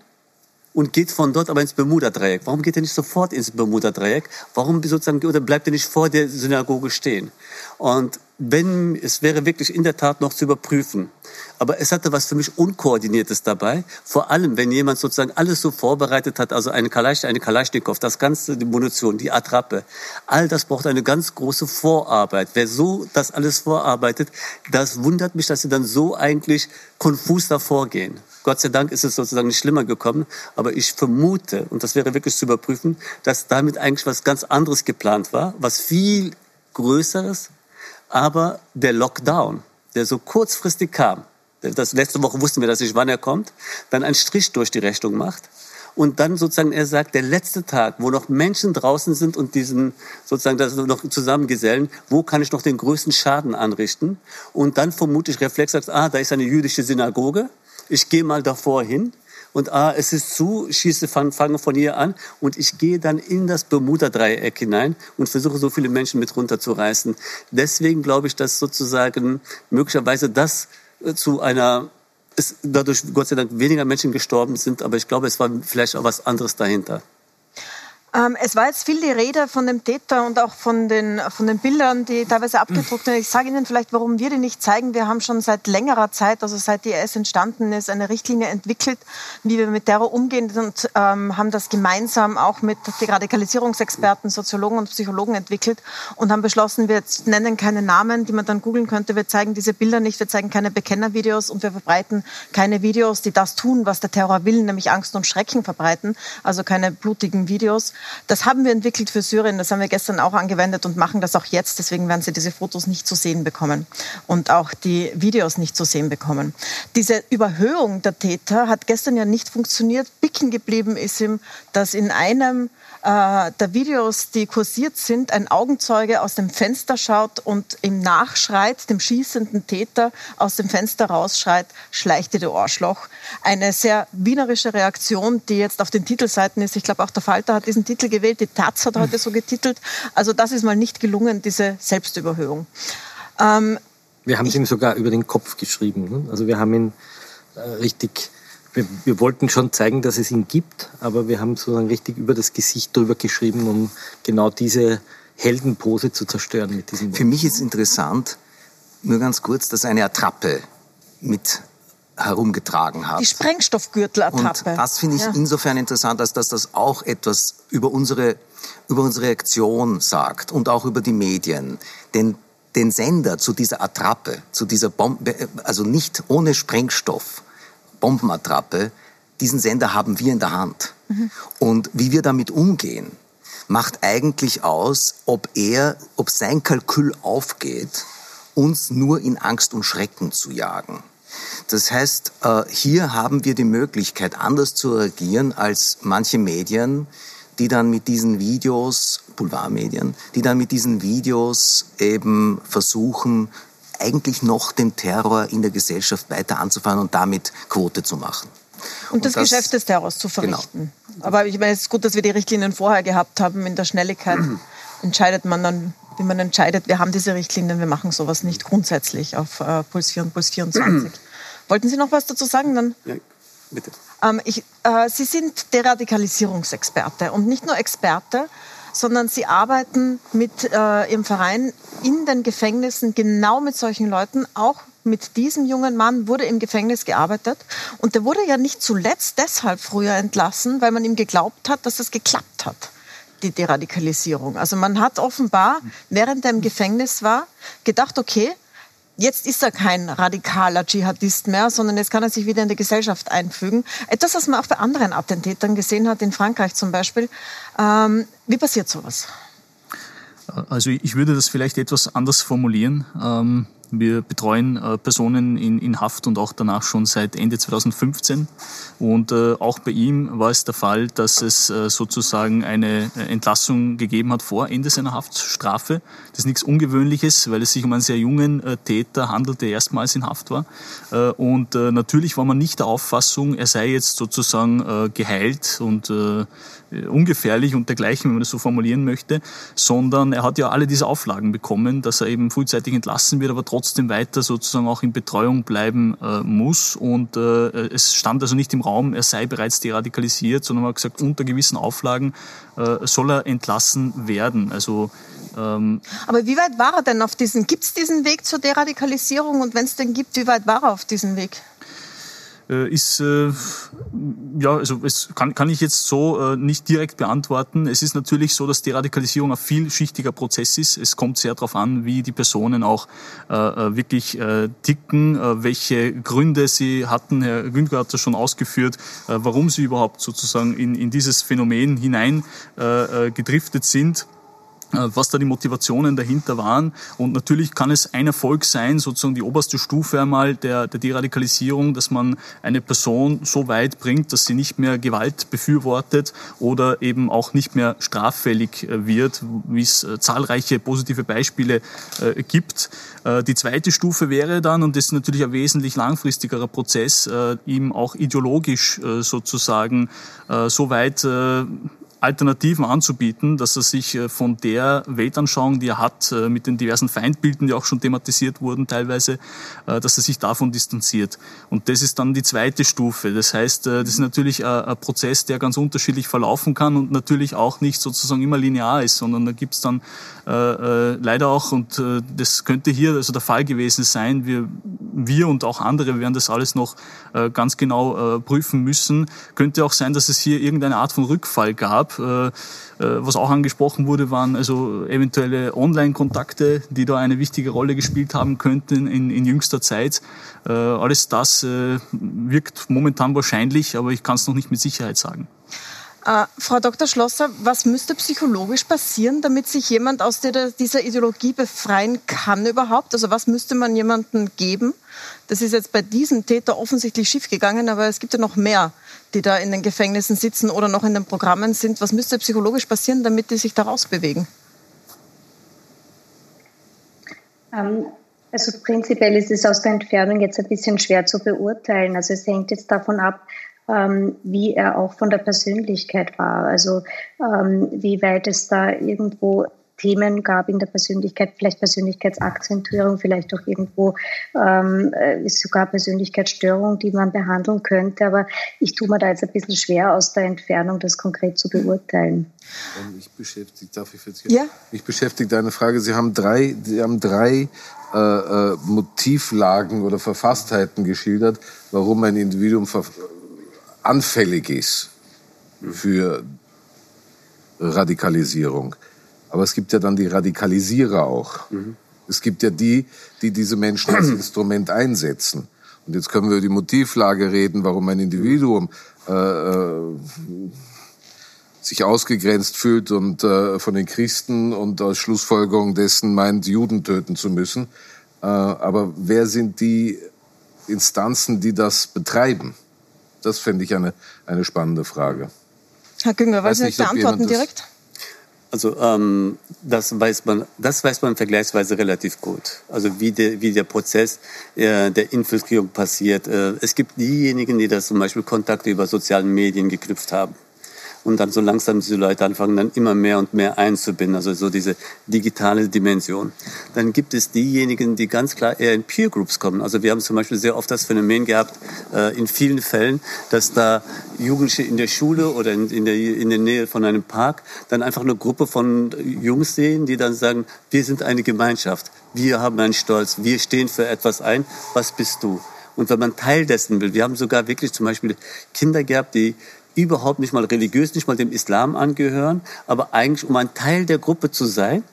und geht von dort aber ins Bermuda-Dreieck. Warum geht er nicht sofort ins Bermuda-Dreieck? Warum sozusagen, oder bleibt er nicht vor der Synagoge stehen? Und wenn, es wäre wirklich in der Tat noch zu überprüfen. Aber es hatte was für mich Unkoordiniertes dabei. Vor allem, wenn jemand sozusagen alles so vorbereitet hat, also eine Kalasch, eine Kalaschnikow, das ganze, die Munition, die Attrappe. All das braucht eine ganz große Vorarbeit. Wer so das alles vorarbeitet, das wundert mich, dass sie dann so eigentlich konfus davor gehen. Gott sei Dank ist es sozusagen nicht schlimmer gekommen, aber ich vermute, und das wäre wirklich zu überprüfen, dass damit eigentlich was ganz anderes geplant war, was viel Größeres, aber der Lockdown, der so kurzfristig kam, das letzte Woche wussten wir das nicht, wann er kommt, dann einen Strich durch die Rechnung macht und dann sozusagen er sagt, der letzte Tag, wo noch Menschen draußen sind und diesen sozusagen das noch zusammengesellen, wo kann ich noch den größten Schaden anrichten? Und dann vermutlich Reflex sagt, ah, da ist eine jüdische Synagoge, ich gehe mal davor hin. und ah, es ist zu, schieße, fange von hier an und ich gehe dann in das Bermuda-Dreieck hinein und versuche so viele Menschen mit runterzureißen. Deswegen glaube ich, dass sozusagen möglicherweise das äh, zu einer es dadurch Gott sei Dank weniger Menschen gestorben sind, aber ich glaube, es war vielleicht auch was anderes dahinter. Ähm, es war jetzt viel die Rede von dem Täter und auch von den, von den Bildern, die teilweise abgedruckt sind. Ich sage Ihnen vielleicht, warum wir die nicht zeigen. Wir haben schon seit längerer Zeit, also seit die IS entstanden ist, eine Richtlinie entwickelt, wie wir mit Terror umgehen und ähm, haben das gemeinsam auch mit den Radikalisierungsexperten, Soziologen und Psychologen entwickelt und haben beschlossen, wir nennen keine Namen, die man dann googeln könnte. Wir zeigen diese Bilder nicht, wir zeigen keine Bekennervideos und wir verbreiten keine Videos, die das tun, was der Terror will, nämlich Angst und Schrecken verbreiten. Also keine blutigen Videos. Das haben wir entwickelt für Syrien. Das haben wir gestern auch angewendet und machen das auch jetzt. Deswegen werden Sie diese Fotos nicht zu sehen bekommen und auch die Videos nicht zu sehen bekommen. Diese Überhöhung der Täter hat gestern ja nicht funktioniert. Bicken geblieben ist ihm, dass in einem äh, der Videos, die kursiert sind, ein Augenzeuge aus dem Fenster schaut und ihm nachschreit, dem schießenden Täter aus dem Fenster rausschreit, schleicht dir, du Arschloch. Eine sehr wienerische Reaktion, die jetzt auf den Titelseiten ist. Ich glaube, auch der Falter hat diesen Titel gewählt, die Taz hat heute so getitelt. Also das ist mal nicht gelungen, diese Selbstüberhöhung. Ähm, wir haben es ihm sogar über den Kopf geschrieben. Ne? Also wir haben ihn äh, richtig wir, wir, wollten schon zeigen, dass es ihn gibt, aber wir haben sozusagen richtig über das Gesicht drüber geschrieben, um genau diese Heldenpose zu zerstören mit diesem. Wort. Für mich ist interessant, nur ganz kurz, dass eine Attrappe mit herumgetragen hat. Die Sprengstoffgürtelattrappe. Und das finde ich ja. insofern interessant, als dass das auch etwas über unsere, über unsere Reaktion sagt und auch über die Medien. Denn den Sender zu dieser Attrappe, zu dieser Bombe, also nicht ohne Sprengstoff, Bombenattrappe, diesen Sender haben wir in der Hand. Mhm. Und wie wir damit umgehen, macht eigentlich aus, ob er, ob sein Kalkül aufgeht, uns nur in Angst und Schrecken zu jagen. Das heißt, äh, hier haben wir die Möglichkeit, anders zu reagieren als manche Medien, die dann mit diesen Videos, Boulevardmedien, die dann mit diesen Videos eben versuchen, eigentlich noch den Terror in der Gesellschaft weiter anzufahren und damit Quote zu machen. Und, und das, das, Geschäft des Terrors zu verrichten. Genau. Aber ich meine, es ist gut, dass wir die Richtlinien vorher gehabt haben. In der Schnelligkeit (clears throat) entscheidet man dann, wie man entscheidet. Wir haben diese Richtlinien, wir machen sowas nicht grundsätzlich auf äh, Puls 4 und Puls 24. (clears throat) Wollten Sie noch was dazu sagen? Dann? Ja, bitte. Ähm, ich, äh, Sie sind Deradikalisierungsexperte und nicht nur Experte, sondern sie arbeiten mit äh, ihrem Verein in den Gefängnissen genau mit solchen Leuten, auch mit diesem jungen Mann wurde im Gefängnis gearbeitet und der wurde ja nicht zuletzt deshalb früher entlassen, weil man ihm geglaubt hat, dass es geklappt hat, die Deradikalisierung. Also man hat offenbar, während er im Gefängnis war, gedacht, okay, Jetzt ist er kein radikaler Dschihadist mehr, sondern jetzt kann er sich wieder in die Gesellschaft einfügen. Etwas, was man auch bei anderen Attentätern gesehen hat, in Frankreich zum Beispiel. Ähm, wie passiert sowas? Also ich würde das vielleicht etwas anders formulieren. Ähm, wir betreuen äh, Personen in, in Haft und auch danach schon seit Ende 2015. Und äh, auch bei ihm war es der Fall, dass es äh, sozusagen eine äh, Entlassung gegeben hat vor Ende seiner Haftstrafe. Das ist nichts Ungewöhnliches, weil es sich um einen sehr jungen äh, Täter handelt, der erstmals in Haft war. Äh, und natürlich war man nicht der Auffassung, er sei jetzt sozusagen geheilt und ungefährlich und dergleichen, wenn man das so formulieren möchte, sondern er hat ja alle diese Auflagen bekommen, dass er eben frühzeitig entlassen wird, aber trotzdem weiter sozusagen auch in Betreuung bleiben äh, muss. Und äh, es stand also nicht im Raum, er sei bereits deradikalisiert, sondern man hat gesagt, unter gewissen Auflagen äh, soll er entlassen werden. Also ähm, aber wie weit war er denn auf diesem? Gibt es diesen Weg zur Deradikalisierung? Und wenn es den gibt, wie weit war er auf diesem Weg? Äh, ist, äh, ja, also es kann, kann ich jetzt so äh, nicht direkt beantworten. Es ist natürlich so, dass die Radikalisierung ein vielschichtiger Prozess ist. Es kommt sehr darauf an, wie die Personen auch äh, äh wirklich äh, ticken, äh, welche Gründe sie hatten. Herr Günther hat das schon ausgeführt, äh, warum sie überhaupt sozusagen in, in dieses Phänomen hinein äh, gedriftet sind. Äh, was da die Motivationen dahinter waren. Und natürlich kann es ein Erfolg sein, sozusagen die oberste Stufe einmal der, der Deradikalisierung, dass man eine Person so weit bringt, dass sie nicht mehr Gewalt befürwortet oder eben auch nicht mehr straffällig äh, wird, wie es äh, zahlreiche positive Beispiele gibt. Die zweite Stufe wäre dann, und das ist natürlich ein wesentlich langfristigerer Prozess, ihm auch ideologisch sozusagen so weit Alternativen anzubieten, dass er sich äh, von der Weltanschauung, die er hat, äh, mit den diversen Feindbilden, die auch schon thematisiert wurden teilweise, äh, dass er sich davon distanziert. Und das ist dann die zweite Stufe. Das heißt, das ist natürlich ein Prozess, der ganz unterschiedlich verlaufen kann und natürlich auch nicht sozusagen immer linear ist, sondern da gibt es dann leider auch, und das könnte hier also der Fall gewesen sein, wir, wir und auch andere werden das alles noch ganz genau prüfen müssen, könnte auch sein, dass es hier irgendeine Art von Rückfall gab, gab. Äh, äh, was auch angesprochen wurde, waren also eventuelle Online-Kontakte, die da eine wichtige Rolle gespielt haben könnten in, in jüngster Zeit. Äh, alles das wirkt momentan wahrscheinlich, aber ich kann es noch nicht mit Sicherheit sagen. Frau Dr. Schlosser, was müsste psychologisch passieren, damit sich jemand aus dieser Ideologie befreien kann überhaupt? Also was müsste man jemandem geben? Das ist jetzt bei diesem Täter offensichtlich schiefgegangen, aber es gibt ja noch mehr, die da in den Gefängnissen sitzen oder noch in den Programmen sind. Was müsste psychologisch passieren, damit die sich da rausbewegen? Ähm, also prinzipiell ist es aus der Entfernung jetzt ein bisschen schwer zu beurteilen. Also es hängt jetzt davon ab, ähm, wie er auch von der Persönlichkeit war. Also ähm, wie weit es da irgendwo Themen gab in der Persönlichkeit, vielleicht Persönlichkeitsakzentuierung, vielleicht auch irgendwo ähm, äh, sogar Persönlichkeitsstörung, die man behandeln könnte. Aber ich tue mir da jetzt ein bisschen schwer, aus der Entfernung das konkret zu beurteilen. Ich beschäftigt, darf ich jetzt ja. Mich beschäftigt eine Frage. Sie haben drei, Sie haben drei äh, äh, Motivlagen oder Verfasstheiten geschildert, warum ein Individuum anfällig ist für Radikalisierung. Aber es gibt ja dann die Radikalisierer auch. Mhm. Es gibt ja die, die diese Menschen als (clears throat) Instrument einsetzen. Und jetzt können wir über die Motivlage reden, warum ein Individuum äh, äh, sich ausgegrenzt fühlt und äh, von den Christen und als Schlussfolgerung dessen meint, Juden töten zu müssen. Äh, aber wer sind die Instanzen, die das betreiben? Das fände ich eine, eine spannende Frage. Herr Günger, wollen Sie nicht beantworten direkt? Also ähm, das weiß man, das weiß man vergleichsweise relativ gut. Also wie der wie der Prozess äh, der Infiltrierung passiert. Äh, es gibt diejenigen, die das zum Beispiel Kontakte über sozialen Medien geknüpft haben und dann so langsam diese Leute anfangen dann immer mehr und mehr einzubinden, also so diese digitale Dimension. Dann gibt es diejenigen, die ganz klar eher in Peer Groups kommen. Also wir haben zum Beispiel sehr oft das Phänomen gehabt, äh, in vielen Fällen, dass da Jugendliche in der Schule oder in, in, der, in der Nähe von einem Park dann einfach eine Gruppe von Jungs sehen, die dann sagen, wir sind eine Gemeinschaft, wir haben einen Stolz, wir stehen für etwas ein, was bist du? Und wenn man Teil dessen will, wir haben sogar wirklich zum Beispiel Kinder gehabt, die überhaupt nicht mal religiös, nicht mal dem Islam angehören, aber eigentlich um ein Teil der Gruppe zu sein,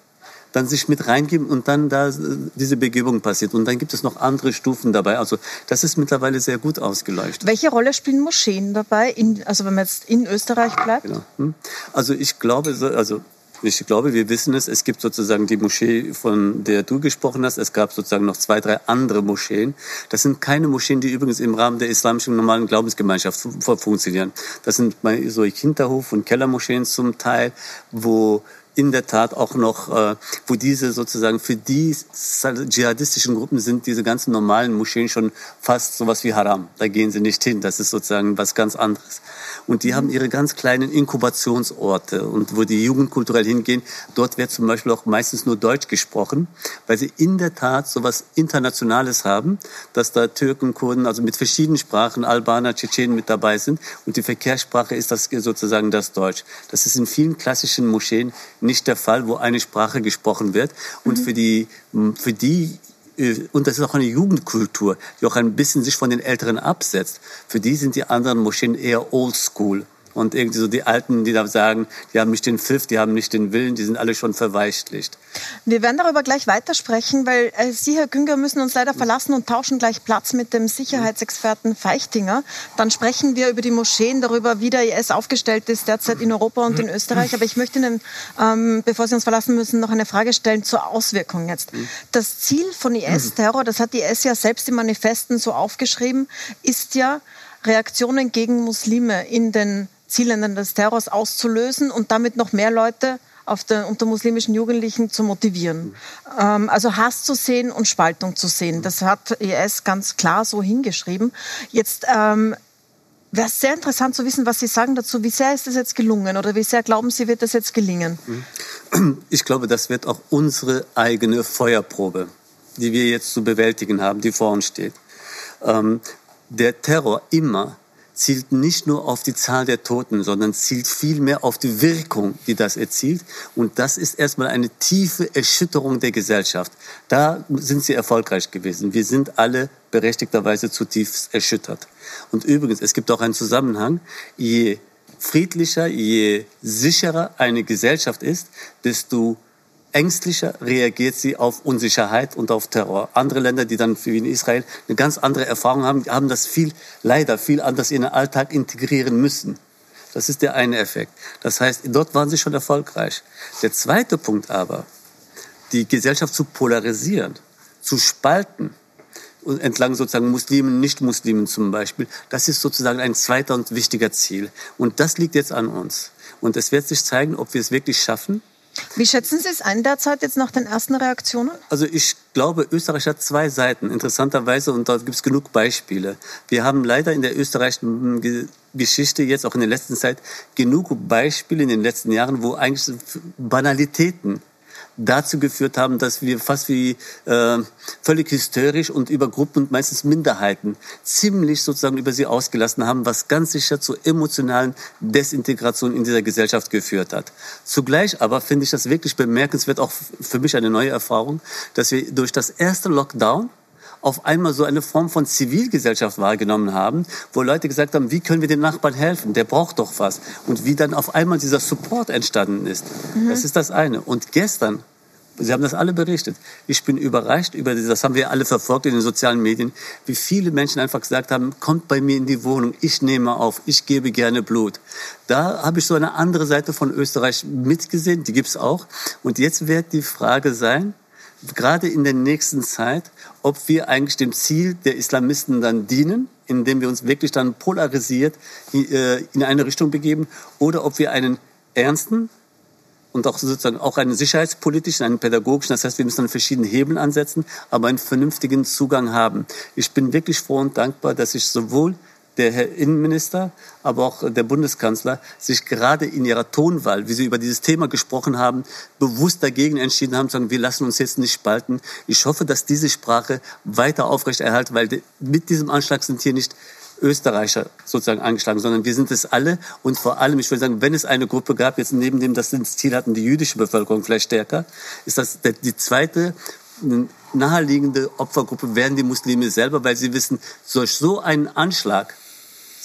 dann sich mit reingeben und dann da äh, diese Begebung passiert. Und dann gibt es noch andere Stufen dabei. Also das ist mittlerweile sehr gut ausgeleuchtet. Welche Rolle spielen Moscheen dabei, in, also wenn man jetzt in Österreich bleibt? Genau. Hm? Also ich glaube, also ich glaube, wir wissen es. Es gibt sozusagen die Moschee, von der du gesprochen hast. Es gab sozusagen noch zwei, drei andere Moscheen. Das sind keine Moscheen, die übrigens im Rahmen der islamischen normalen Glaubensgemeinschaft funktionieren. Das sind so Hinterhof- und Kellermoscheen zum Teil, wo in der Tat auch noch, äh, wo diese sozusagen für die dschihadistischen Gruppen sind diese ganzen normalen Moscheen schon fast sowas wie Haram. Da gehen sie nicht hin. Das ist sozusagen was ganz anderes. Und die haben ihre ganz kleinen Inkubationsorte und wo die Jugend kulturell hingehen. Dort wird zum Beispiel auch meistens nur Deutsch gesprochen, weil sie in der Tat sowas Internationales haben, dass da Türken, Kurden, also mit verschiedenen Sprachen, Albaner, Tschetschenen mit dabei sind. Und die Verkehrssprache ist das sozusagen das Deutsch. Das ist in vielen klassischen Moscheen nicht der Fall, wo eine Sprache gesprochen wird. Und mhm. für die, für die äh, und das ist auch eine Jugendkultur, die auch ein bisschen sich von den Älteren absetzt. Für die sind die anderen Moscheen eher oldschool. Und irgendwie so die Alten, die da sagen, die haben nicht den Pfiff, die haben nicht den Willen, die sind alle schon verweichlicht. Wir werden darüber gleich weitersprechen, weil äh, Sie, Herr Günger, müssen uns leider verlassen und tauschen gleich Platz mit dem Sicherheitsexperten Feichtinger. Dann sprechen wir über die Moscheen, darüber, wie der IS aufgestellt ist derzeit in Europa und in Österreich. Aber ich möchte Ihnen, ähm, bevor Sie uns verlassen müssen, noch eine Frage stellen zur Auswirkung jetzt. Das Ziel von IS-Terror, das hat die IS ja selbst im Manifesten so aufgeschrieben, ist ja, Reaktionen gegen Muslime in den Zielländern des Terrors auszulösen und damit noch mehr Leute auf der, unter muslimischen Jugendlichen zu motivieren. Ähm, also Hass zu sehen und Spaltung zu sehen. Das hat IS ganz klar so hingeschrieben. Jetzt ähm, wäre es sehr interessant zu wissen, was Sie sagen dazu. Wie sehr ist das jetzt gelungen oder wie sehr glauben Sie, wird das jetzt gelingen? Ich glaube, das wird auch unsere eigene Feuerprobe, die wir jetzt zu bewältigen haben, die vor uns steht. Ähm, der Terror immer zielt nicht nur auf die Zahl der Toten, sondern zielt vielmehr auf die Wirkung, die das erzielt. Und das ist erstmal eine tiefe Erschütterung der Gesellschaft. Da sind sie erfolgreich gewesen. Wir sind alle berechtigterweise zutiefst erschüttert. Und übrigens, es gibt auch einen Zusammenhang. Je friedlicher, je sicherer eine Gesellschaft ist, desto ängstlicher reagiert sie auf Unsicherheit und auf Terror. Andere Länder, die dann wie in Israel eine ganz andere Erfahrung haben, haben das viel, leider viel anders in den Alltag integrieren müssen. Das ist der eine Effekt. Das heißt, dort waren sie schon erfolgreich. Der zweite Punkt aber, die Gesellschaft zu polarisieren, zu spalten, entlang sozusagen Muslimen, Nicht-Muslimen zum Beispiel, das ist sozusagen ein zweiter und wichtiger Ziel. Und das liegt jetzt an uns. Und es wird sich zeigen, ob wir es wirklich schaffen, wie schätzen Sie es ein derzeit jetzt nach den ersten Reaktionen? Also ich glaube, Österreich hat zwei Seiten, interessanterweise, und da gibt es genug Beispiele. Wir haben leider in der österreichischen Geschichte jetzt auch in der letzten Zeit genug Beispiele in den letzten Jahren, wo eigentlich Banalitäten dazu geführt haben, dass wir fast wie äh, völlig hysterisch und über Gruppen und meistens Minderheiten ziemlich sozusagen über sie ausgelassen haben, was ganz sicher zu emotionalen Desintegration in dieser Gesellschaft geführt hat. Zugleich aber finde ich das wirklich bemerkenswert, auch für mich eine neue Erfahrung, dass wir durch das erste Lockdown auf einmal so eine Form von Zivilgesellschaft wahrgenommen haben, wo Leute gesagt haben, wie können wir dem Nachbarn helfen? Der braucht doch was. Und wie dann auf einmal dieser Support entstanden ist. Mhm. Das ist das eine. Und gestern Sie haben das alle berichtet. Ich bin überrascht über das, haben wir alle verfolgt in den sozialen Medien, wie viele Menschen einfach gesagt haben, kommt bei mir in die Wohnung, ich nehme auf, ich gebe gerne Blut. Da habe ich so eine andere Seite von Österreich mitgesehen, die gibt's auch. Und jetzt wird die Frage sein, gerade in der nächsten Zeit, ob wir eigentlich dem Ziel der Islamisten dann dienen, indem wir uns wirklich dann polarisiert äh, in eine Richtung begeben, oder ob wir einen ernsten und auch sozusagen auch einen sicherheitspolitischen, einen pädagogischen, das heißt, wir müssen an verschiedenen Hebeln ansetzen, aber einen vernünftigen Zugang haben. Ich bin wirklich froh und dankbar, dass ich sowohl der Herr Innenminister, aber auch der Bundeskanzler sich gerade in ihrer Tonwahl, wie sie über dieses Thema gesprochen haben, bewusst dagegen entschieden haben, zu sagen, wir lassen uns jetzt nicht spalten. Ich hoffe, dass diese Sprache weiter aufrechterhalten, weil mit diesem Anschlag sind hier nicht Österreicher sozusagen angeschlagen, sondern wir sind es alle und vor allem, ich würde sagen, wenn es eine Gruppe gab, jetzt neben dem, dass sie das Ziel hatten, die jüdische Bevölkerung vielleicht stärker, ist das die zweite naheliegende Opfergruppe werden die Muslime selber, weil sie wissen, durch so einen Anschlag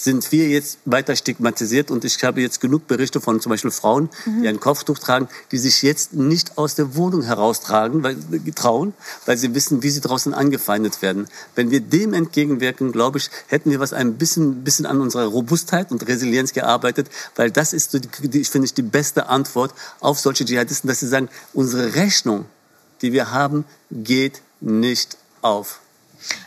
sind wir jetzt weiter stigmatisiert. Und ich habe jetzt genug Berichte von zum Beispiel Frauen, mhm. die ein Kopftuch tragen, die sich jetzt nicht aus der Wohnung heraustragen, weil, trauen, weil sie wissen, wie sie draußen angefeindet werden. Wenn wir dem entgegenwirken, glaube ich, hätten wir was ein bisschen, bisschen an unserer Robustheit und Resilienz gearbeitet, weil das ist, die, finde ich, die beste Antwort auf solche Dschihadisten, dass sie sagen, unsere Rechnung, die wir haben, geht nicht auf.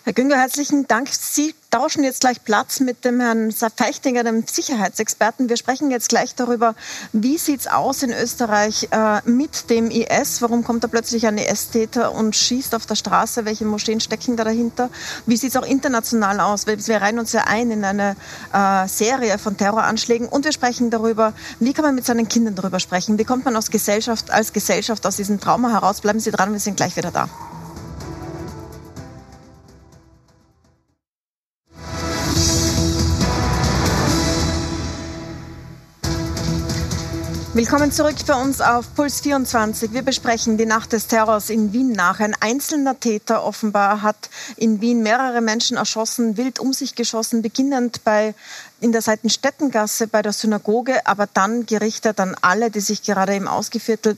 Herr Günger, herzlichen Dank. Sie tauschen jetzt gleich Platz mit dem Herrn Feichtinger, dem Sicherheitsexperten. Wir sprechen jetzt gleich darüber, wie sieht es aus in Österreich äh, mit dem IS? Warum kommt da plötzlich ein IS-Täter und schießt auf der Straße? Welche Moscheen stecken da dahinter? Wie sieht es auch international aus? Wir reihen uns ja ein in eine äh, Serie von Terroranschlägen und wir sprechen darüber, wie kann man mit seinen Kindern darüber sprechen? Wie kommt man aus Gesellschaft, als Gesellschaft aus diesem Trauma heraus? Bleiben Sie dran, wir sind gleich wieder da. Willkommen zurück bei uns auf Puls 24. Wir besprechen die Nacht des Terrors in Wien nach. Ein einzelner Täter offenbar hat in Wien mehrere Menschen erschossen, wild um sich geschossen, beginnend bei in der Seitenstättengasse bei der Synagoge, aber dann gerichtet an alle, die sich gerade im Ausgeviertel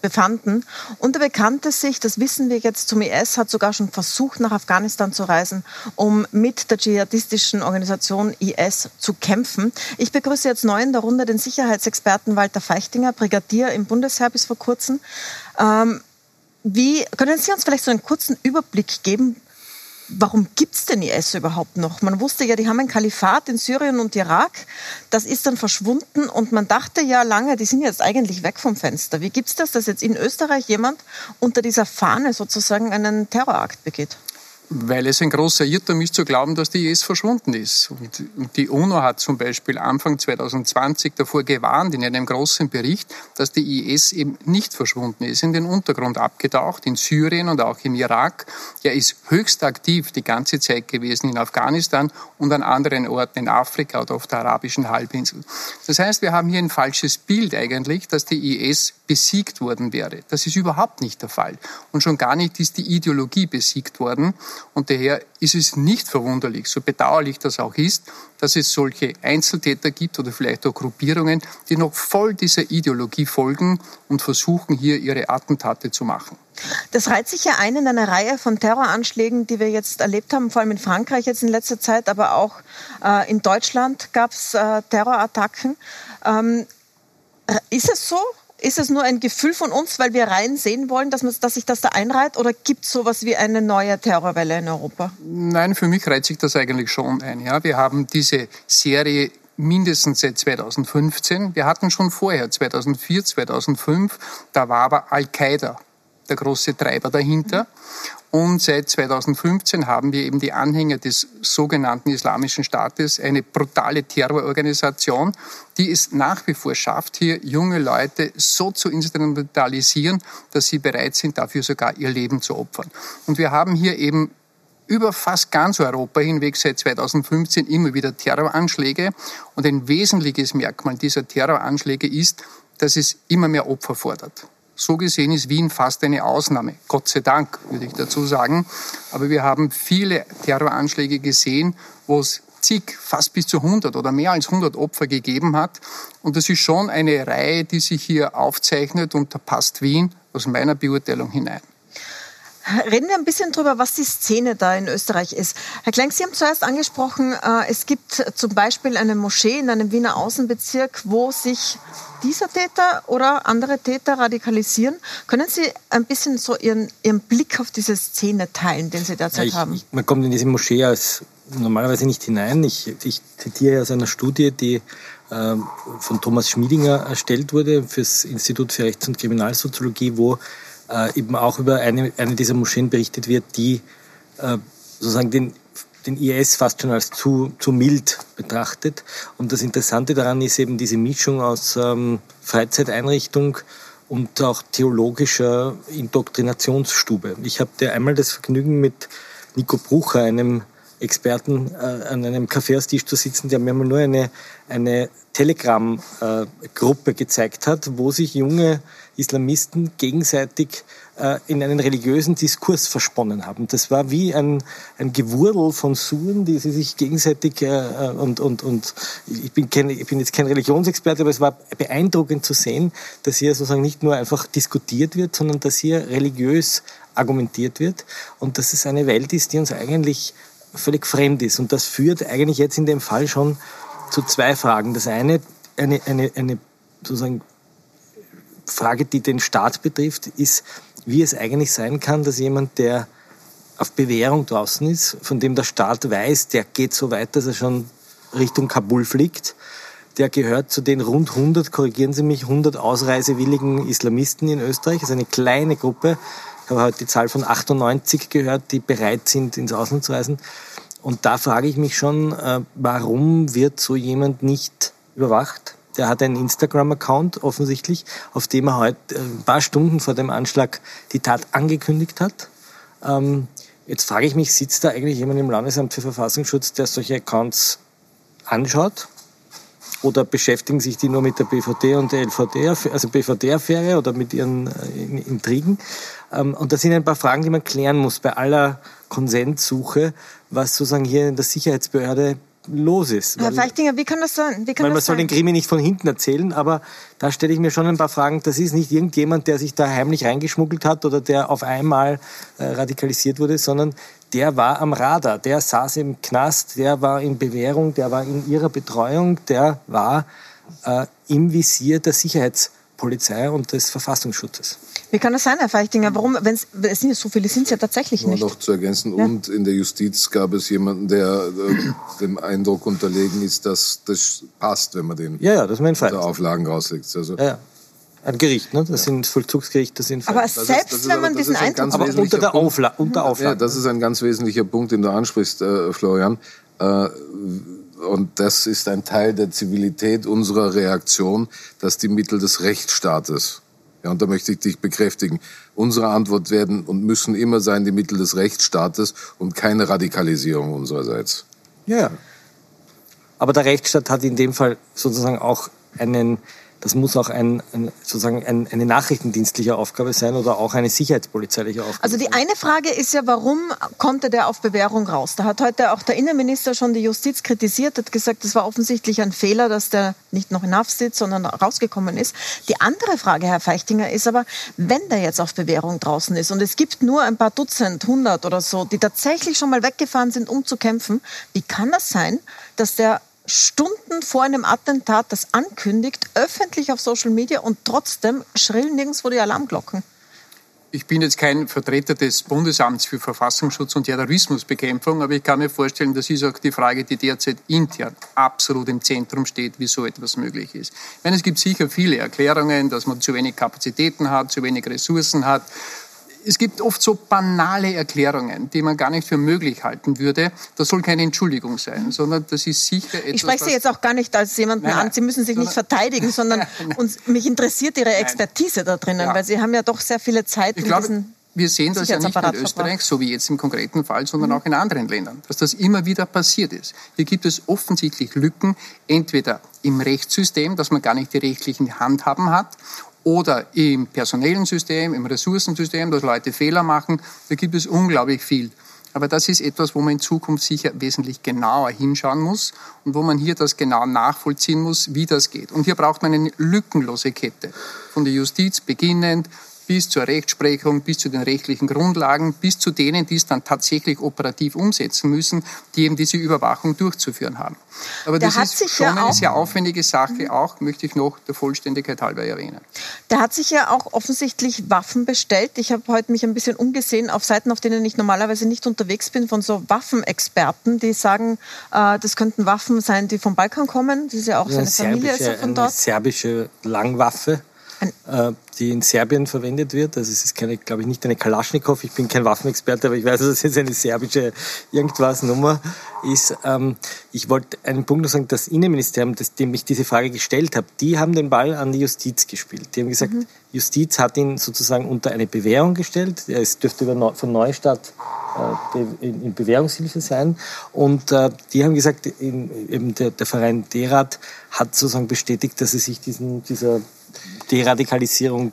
befanden. Und er bekannte sich, das wissen wir jetzt, zum IS, hat sogar schon versucht, nach Afghanistan zu reisen, um mit der dschihadistischen Organisation IS zu kämpfen. Ich begrüße jetzt neu in der Runde den Sicherheitsexperten Walter Feichtinger, Brigadier im Bundesheer bis vor kurzem. Ähm, wie können Sie uns vielleicht so einen kurzen Überblick geben, warum gibt's denn IS überhaupt noch? Man wusste ja, die haben ein Kalifat in Syrien und Irak. Das ist dann verschwunden und man dachte ja lange, die sind jetzt eigentlich weg vom Fenster. Wie gibt's das, dass jetzt in Österreich jemand unter dieser Fahne sozusagen einen Terrorakt begeht? Weil es ein großer Irrtum ist zu glauben, dass die IS verschwunden ist. Und die UNO hat zum Beispiel Anfang 2020 davor gewarnt in einem großen Bericht, dass die IS eben nicht verschwunden ist, in den Untergrund abgetaucht, in Syrien und auch im Irak. Er ist höchst aktiv die ganze Zeit gewesen in Afghanistan und an anderen Orten in Afrika oder auf der arabischen Halbinsel. Das heißt, wir haben hier ein falsches Bild eigentlich, dass die IS besiegt worden wäre. Das ist überhaupt nicht der Fall. Und schon gar nicht ist die Ideologie besiegt worden. Und daher ist es nicht verwunderlich, so bedauerlich das auch ist, dass es solche Einzeltäter gibt oder vielleicht auch Gruppierungen, die noch voll dieser Ideologie folgen und versuchen, hier ihre Attentate zu machen. Das reiht sich ja ein in einer Reihe von Terroranschlägen, die wir jetzt erlebt haben, vor allem in Frankreich jetzt in letzter Zeit, aber auch äh, in Deutschland gab es äh, Terrorattacken. Ähm, ist es so, ist es nur ein Gefühl von uns, weil wir rein sehen wollen, dass, man, dass sich das da einreiht? Oder gibt es sowas wie eine neue Terrorwelle in Europa? Nein, für mich reiht sich das eigentlich schon ein. Ja, wir haben diese Serie mindestens seit 2015. Wir hatten schon vorher, 2004, 2005, da war aber Al-Qaida der große Treiber dahinter. Und seit 2015 haben wir eben die Anhänger des sogenannten Islamischen Staates, eine brutale Terrororganisation, die es nach wie vor schafft, hier junge Leute so zu instrumentalisieren, dass sie bereit sind, dafür sogar ihr Leben zu opfern. Und wir haben hier eben über fast ganz Europa hinweg seit 2015 immer wieder Terroranschläge. Und ein wesentliches Merkmal dieser Terroranschläge ist, dass es immer mehr Opfer fordert. So gesehen ist Wien fast eine Ausnahme. Gott sei Dank, würde ich dazu sagen. Aber wir haben viele Terroranschläge gesehen, wo es zig, fast bis zu 100 oder mehr als 100 Opfer gegeben hat. Und das ist schon eine Reihe, die sich hier aufzeichnet und da passt Wien aus meiner Beurteilung hinein. Reden wir ein bisschen darüber, was die Szene da in Österreich ist. Herr Klenk, Sie haben zuerst angesprochen, äh, es gibt zum Beispiel eine Moschee in einem Wiener Außenbezirk, wo sich dieser Täter oder andere Täter radikalisieren. Können Sie ein bisschen so Ihren, Ihren Blick auf diese Szene teilen, den Sie derzeit ja, ich, haben? Ich, man kommt in diese Moschee als normalerweise nicht hinein. Ich, ich zitiere aus einer Studie, die äh, von Thomas Schmiedinger erstellt wurde fürs Institut für Rechts- und Kriminalsoziologie, wo äh, eben auch über eine, eine dieser Moscheen berichtet wird, die äh, sozusagen den, den IS fast schon als zu, zu mild betrachtet. Und das Interessante daran ist eben diese Mischung aus ähm, Freizeiteinrichtung und auch theologischer Indoktrinationsstube. Ich hatte einmal das Vergnügen mit Nico Brucher, einem Experten, äh, an einem Kaffeeaustisch zu sitzen, der mir mal nur eine, eine Telegram-Gruppe äh, gezeigt hat, wo sich junge Islamisten gegenseitig äh, in einen religiösen Diskurs versponnen haben. Das war wie ein, ein Gewurdel von Suren, die sie sich gegenseitig äh, äh, und, und, und ich bin, kein, ich bin jetzt kein Religionsexperte, aber es war beeindruckend zu sehen, dass hier sozusagen nicht nur einfach diskutiert wird, sondern dass hier religiös argumentiert wird und dass es eine Welt ist, die uns eigentlich völlig fremd ist. Und das führt eigentlich jetzt in dem Fall schon zu zwei Fragen. Das eine, eine, eine, eine sozusagen Frage, die den Staat betrifft, ist, wie es eigentlich sein kann, dass jemand, der auf Bewährung draußen ist, von dem der Staat weiß, der geht so weit, dass er schon Richtung Kabul fliegt, der gehört zu den rund 100, korrigieren Sie mich, 100 ausreisewilligen Islamisten in Österreich, also eine kleine Gruppe. Ich habe heute die Zahl von 98 gehört, die bereit sind, ins Ausland zu reisen. Und da frage ich mich schon, äh, warum wird so jemand nicht überwacht? Der hat einen Instagram-Account offensichtlich, auf dem er heute äh, ein paar Stunden vor dem Anschlag die Tat angekündigt hat. Ähm, jetzt frage ich mich, sitzt da eigentlich jemand im Landesamt für Verfassungsschutz, der solche Accounts anschaut? oder beschäftigen sich die nur mit der BVD und der LVD, also BVD-Affäre oder mit ihren äh, Intrigen? Ähm, und das sind ein paar Fragen, die man klären muss bei aller Konsenssuche, was sozusagen hier in der Sicherheitsbehörde los ist. Herr Feichtinger, wie kann das sein? Wie kann weil man das soll sein? den Krimi nicht von hinten erzählen, aber da stelle ich mir schon ein paar Fragen. Das ist nicht irgendjemand, der sich da heimlich reingeschmuggelt hat oder der auf einmal äh, radikalisiert wurde, sondern der war am Radar, der saß im Knast, der war in Bewährung, der war in ihrer Betreuung, der war äh, im Visier der Sicherheitspolizei und des Verfassungsschutzes. Wie kann das sein, Herr Feichtinger? Warum, wenn's, es sind ja so viele, sind es ja tatsächlich Nur nicht. noch zu ergänzen. Ja. Und in der Justiz gab es jemanden, der äh, dem Eindruck unterlegen ist, dass das passt, wenn man den Ja, ja, das ist mein Fall. unter Auflagen rauslegt. Also, Ja, ja. Ein Gericht, ne? Das sind Vollzugsgerichte, das sind Aber das ist- selbst das ist wenn man das diesen ist ein Eindruck ganz aber wesentlicher unter der, Punkt. Aufla unter Ja, Auflage. das ist ein ganz wesentlicher Punkt, den du ansprichst, äh, Florian. Äh, und das ist ein Teil der Zivilität unserer Reaktion, dass die Mittel des Rechtsstaates, ja, und da möchte ich dich bekräftigen, unsere Antwort werden und müssen immer sein die Mittel des Rechtsstaates und keine Radikalisierung unsererseits. Ja, ja. Aber der Rechtsstaat hat in dem Fall sozusagen auch einen, das muss auch ein, ein sozusagen ein, eine nachrichtendienstliche Aufgabe sein oder auch eine sicherheitspolizeiliche Aufgabe. Also die eine Frage ist ja, warum konnte der auf Bewährung raus? Da hat heute auch der Innenminister schon die Justiz kritisiert, hat gesagt, es war offensichtlich ein Fehler, dass der nicht noch in Haft sitzt, sondern rausgekommen ist. Die andere Frage, Herr Feichtinger, ist aber, wenn der jetzt auf Bewährung draußen ist und es gibt nur ein paar Dutzend, hundert oder so, die tatsächlich schon mal weggefahren sind, um zu kämpfen, wie kann das sein, dass der Stunden vor einem Attentat das ankündigt, öffentlich auf Social Media und trotzdem schrillen nirgendwo die Alarmglocken? Ich bin jetzt kein Vertreter des Bundesamts für Verfassungsschutz und Terrorismusbekämpfung, aber ich kann mir vorstellen, das ist auch die Frage, die derzeit intern absolut im Zentrum steht, wie so etwas möglich ist. Ich meine, es gibt sicher viele Erklärungen, dass man zu wenig Kapazitäten hat, zu wenig Ressourcen hat. Es gibt oft so banale Erklärungen, die man gar nicht für möglich halten würde. Das soll keine Entschuldigung sein, sondern das ist sicher etwas. Ich spreche Sie jetzt auch gar nicht als jemanden Nein, nein. an. Sie müssen sich nicht verteidigen, (laughs) sondern uns, mich interessiert Ihre Expertise da drinnen, Ja. weil Sie haben ja doch sehr viele Zeit Ich in glaube, diesen wir sehen das ja nicht nur in Österreich, so wie jetzt im konkreten Fall, sondern Mhm. auch in anderen Ländern, dass das immer wieder passiert ist. Hier gibt es offensichtlich Lücken, entweder im Rechtssystem, dass man gar nicht die rechtlichen Handhaben hat, oder im personellen System, im Ressourcensystem, dass Leute Fehler machen. Da gibt es unglaublich viel. Aber das ist etwas, wo man in Zukunft sicher wesentlich genauer hinschauen muss und wo man hier das genau nachvollziehen muss, wie das geht. Und hier braucht man eine lückenlose Kette. Von der Justiz beginnend bis zur Rechtsprechung, bis zu den rechtlichen Grundlagen, bis zu denen, die es dann tatsächlich operativ umsetzen müssen, die eben diese Überwachung durchzuführen haben. Aber Der das hat ist sich schon ja eine sehr aufwendige Sache, auch möchte ich noch der Vollständigkeit halber erwähnen. Der hat sich ja auch offensichtlich Waffen bestellt. Ich habe heute mich ein bisschen umgesehen auf Seiten, auf denen ich normalerweise nicht unterwegs bin, von so Waffenexperten, die sagen, äh, das könnten Waffen sein, die vom Balkan kommen. Das ist ja auch eine seine Familie ist ja serbische, von eine dort. serbische Langwaffe, äh, die in Serbien verwendet wird. Also es ist keine, glaube ich, nicht eine Kalaschnikow. Ich bin kein Waffenexperte, aber ich weiß, dass es jetzt eine serbische irgendwas Nummer ist. Ähm, ich wollte einen Punkt noch sagen, das Innenministerium, das, dem ich diese Frage gestellt habe, die haben den Ball an die Justiz gespielt. Die haben gesagt, Justiz hat ihn sozusagen unter eine Bewährung gestellt. Es dürfte über von Neustadt äh, in, in Bewährungshilfe sein. Und äh, die haben gesagt, in, eben der, der Verein Derat hat sozusagen bestätigt, dass sie sich diesen, dieser Deradikalisierung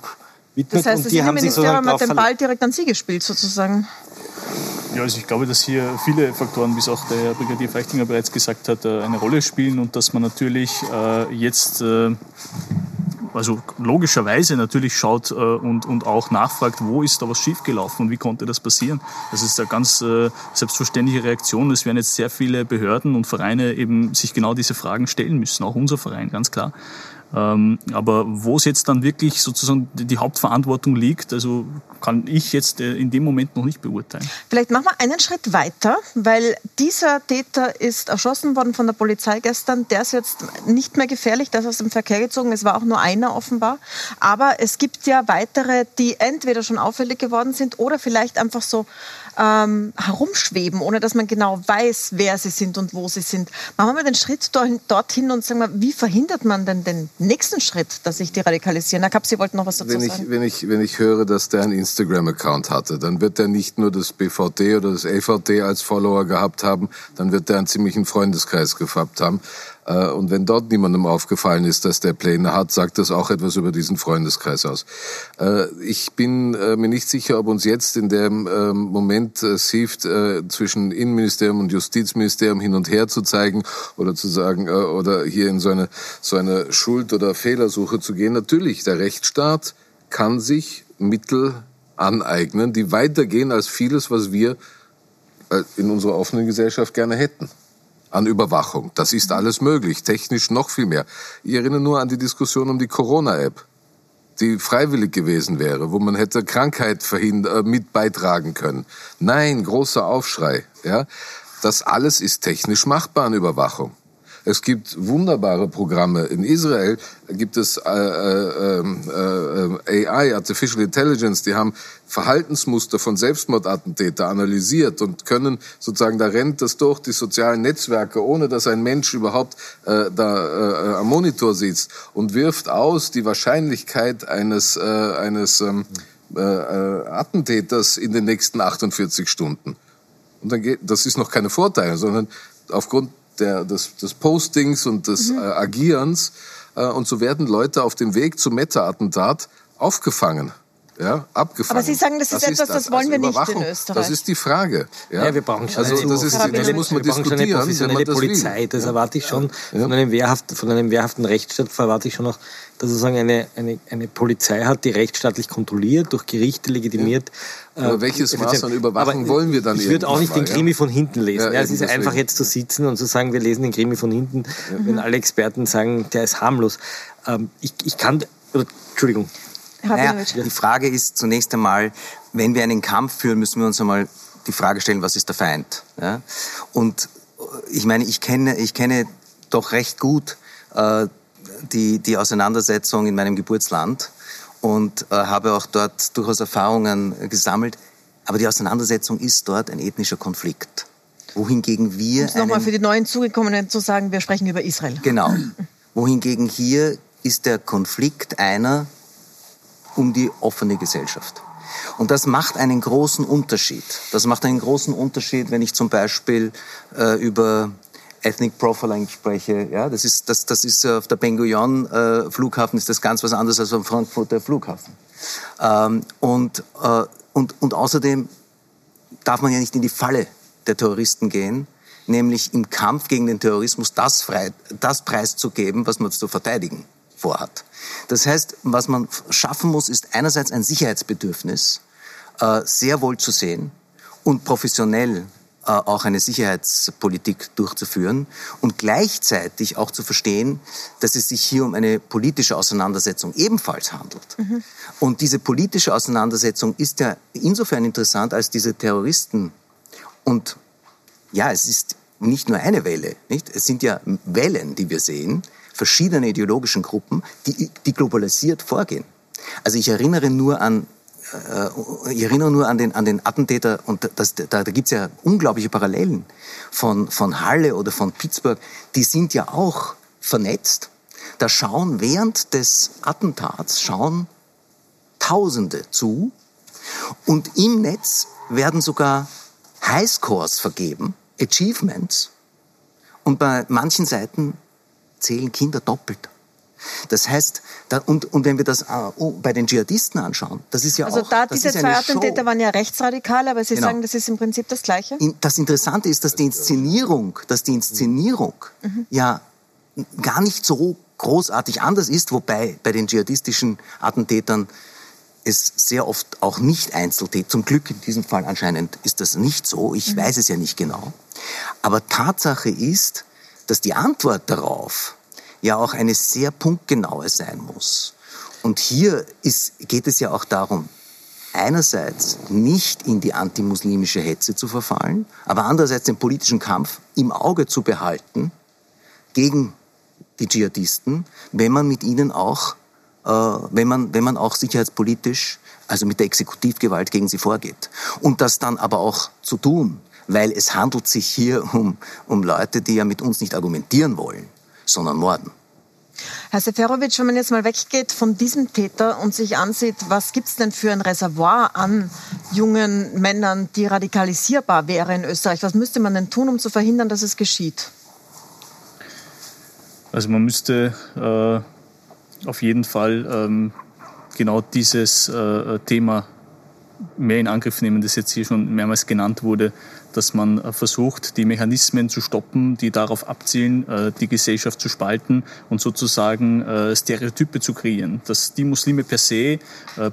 widmet. Das heißt, und das die haben sich sozusagen Innenministerium hat den Ball direkt an Sie gespielt, sozusagen. Ja, also ich glaube, dass hier viele Faktoren, wie es auch der Herr Brigadier Feichtinger bereits gesagt hat, äh, eine Rolle spielen und dass man natürlich äh, jetzt, äh, also logischerweise natürlich schaut äh, und, und auch nachfragt, wo ist da was schiefgelaufen und wie konnte das passieren. Das ist eine ganz äh, selbstverständliche Reaktion. Es werden jetzt sehr viele Behörden und Vereine eben sich genau diese Fragen stellen müssen, auch unser Verein, ganz klar. Ähm, aber wo es jetzt dann wirklich sozusagen die Hauptverantwortung liegt, also kann ich jetzt äh, in dem Moment noch nicht beurteilen. Vielleicht machen wir einen Schritt weiter, weil dieser Täter ist erschossen worden von der Polizei gestern. Der ist jetzt nicht mehr gefährlich, der ist aus dem Verkehr gezogen. Es war auch nur einer offenbar. Aber es gibt ja weitere, die entweder schon auffällig geworden sind oder vielleicht einfach so ähm, herumschweben, ohne dass man genau weiß, wer sie sind und wo sie sind. Machen wir mal den Schritt dorthin, und sagen wir, wie verhindert man denn den nächsten Schritt, dass sich die radikalisieren? Herr Kapp, Sie wollten noch was dazu Wenn ich, sagen. wenn, ich, wenn ich höre, dass der einen Instagram-Account hatte, dann wird er nicht nur das BVD oder das LVD als Follower gehabt haben, dann wird er einen ziemlichen Freundeskreis gehabt haben. Äh, und wenn dort niemandem aufgefallen ist, dass der Pläne hat, sagt das auch etwas über diesen Freundeskreis aus. Äh, ich bin äh, mir nicht sicher, ob uns jetzt in dem ähm, Moment hilft, zwischen Innenministerium und Justizministerium hin und her zu zeigen oder zu sagen, oder hier in so eine, so eine Schuld- oder Fehlersuche zu gehen. Natürlich, der Rechtsstaat kann sich Mittel aneignen, die weitergehen als vieles, was wir in unserer offenen Gesellschaft gerne hätten an Überwachung. Das ist alles möglich, technisch noch viel mehr. Ich erinnere nur an die Diskussion um die Corona-App, die freiwillig gewesen wäre, wo man hätte Krankheit verhindern, äh, mit beitragen können. Nein, großer Aufschrei. Ja, das alles ist technisch machbar an Überwachung. Es gibt wunderbare Programme. In Israel gibt es äh, äh, äh, AI, Artificial Intelligence, die haben Verhaltensmuster von Selbstmordattentäter analysiert und können sozusagen, da rennt das durch die sozialen Netzwerke, ohne dass ein Mensch überhaupt äh, da äh, am Monitor sitzt und wirft aus die Wahrscheinlichkeit eines, äh, eines ähm, äh, äh, Attentäters in den nächsten 48 Stunden. Und dann geht, das ist noch keine Vorteile, sondern aufgrund der, des, des Postings und des mhm. äh, Agierens. Äh, und so werden Leute auf dem Weg zum Meta-Attentat aufgefangen. Ja, abgefangen. Aber Sie sagen, das, das ist etwas, das, das wollen also wir nicht in Österreich. Das ist die Frage. Ja, ja wir brauchen schon also, das, ist, das muss man wir diskutieren. Schon eine professionelle das Polizei. Das erwarte ich schon ja. von, einem wehrhaft, von einem wehrhaften Rechtsstaat. Erwarte ich schon noch, dass sozusagen eine, eine, eine Polizei hat, die rechtsstaatlich kontrolliert, durch Gerichte legitimiert. Ja. Aber äh, welches Maß an Überwachung Aber wollen wir dann Ich würde auch nicht den Krimi von hinten lesen. Ja, es ist einfach jetzt zu sitzen und zu sagen, wir lesen den Krimi von hinten, wenn alle Experten sagen, der ist harmlos. Ähm, ich, ich kann, Entschuldigung. Naja, die Frage ist zunächst einmal, wenn wir einen Kampf führen, müssen wir uns einmal die Frage stellen, was ist der Feind? Ja? Und äh, ich meine, ich kenne, ich kenne doch recht gut äh, die, die Auseinandersetzung in meinem Geburtsland und äh, habe auch dort durchaus Erfahrungen gesammelt. Aber die Auseinandersetzung ist dort ein ethnischer Konflikt. Wohingegen wir. Um nochmal für die neuen Zugekommenen zu sagen, wir sprechen über Israel. Genau. Wohingegen hier ist der Konflikt einer um die offene Gesellschaft. Und das macht einen großen Unterschied. Das macht einen großen Unterschied, wenn ich zum Beispiel äh, über Ethnic Profiling spreche. Ja, das ist, das, das ist auf der Ben Gurion äh, Flughafen ist das ganz was anderes als am Frankfurter Flughafen. Ähm, und, äh, und, und außerdem darf man ja nicht in die Falle der Terroristen gehen, nämlich im Kampf gegen den Terrorismus das, frei, das preiszugeben, was man zu verteidigen vorhat. Das heißt, was man schaffen muss, ist einerseits ein Sicherheitsbedürfnis äh, sehr wohl zu sehen und professionell äh, auch eine Sicherheitspolitik durchzuführen und gleichzeitig auch zu verstehen, dass es sich hier um eine politische Auseinandersetzung ebenfalls handelt. Mhm. Und diese politische Auseinandersetzung ist ja insofern interessant, als diese Terroristen und ja, es ist nicht nur eine Welle, nicht? Es sind ja Wellen, die wir sehen, verschiedene ideologischen Gruppen, die, die globalisiert vorgehen. Also ich erinnere nur an äh, ich erinnere nur an den, an den Attentäter und das, da, da gibt es ja unglaubliche Parallelen von, von Halle oder von Pittsburgh. Die sind ja auch vernetzt. Da schauen während des Attentats schauen Tausende zu und im Netz werden sogar Highscores vergeben, Achievements. Und bei manchen Seiten zählen Kinder doppelt. Das heißt, da, und, und wenn wir das äh, bei den Dschihadisten anschauen, das ist ja also auch... Also da, diese zwei Attentäter waren ja rechtsradikal, aber Sie genau. sagen, das ist im Prinzip das Gleiche? Das Interessante ist, dass die Inszenierung, dass die Inszenierung mhm. ja gar nicht so großartig anders ist, wobei bei den dschihadistischen Attentätern es sehr oft auch nicht Einzeltäter, zum Glück in diesem Fall anscheinend ist das nicht so, ich mhm. weiß es ja nicht genau. Aber Tatsache ist, dass die Antwort darauf ja auch eine sehr punktgenaue sein muss. Und hier ist, geht es ja auch darum, einerseits nicht in die antimuslimische Hetze zu verfallen, aber andererseits den politischen Kampf im Auge zu behalten gegen die Dschihadisten, wenn man mit ihnen auch, äh, wenn man, wenn man auch sicherheitspolitisch, also mit der Exekutivgewalt gegen sie vorgeht. Und das dann aber auch zu tun, weil es handelt sich hier um, um Leute, die ja mit uns nicht argumentieren wollen, sondern morden. Herr Seferovic, wenn man jetzt mal weggeht von diesem Täter und sich ansieht, was gibt es denn für ein Reservoir an jungen Männern, die radikalisierbar wären in Österreich? Was müsste man denn tun, um zu verhindern, dass es geschieht? Also man müsste äh, auf jeden Fall ähm, genau dieses äh, Thema mehr in Angriff nehmen, das jetzt hier schon mehrmals genannt wurde, dass man äh, versucht, die Mechanismen zu stoppen, die darauf abzielen, äh, die Gesellschaft zu spalten und sozusagen äh, Stereotype zu kreieren, dass die Muslime per se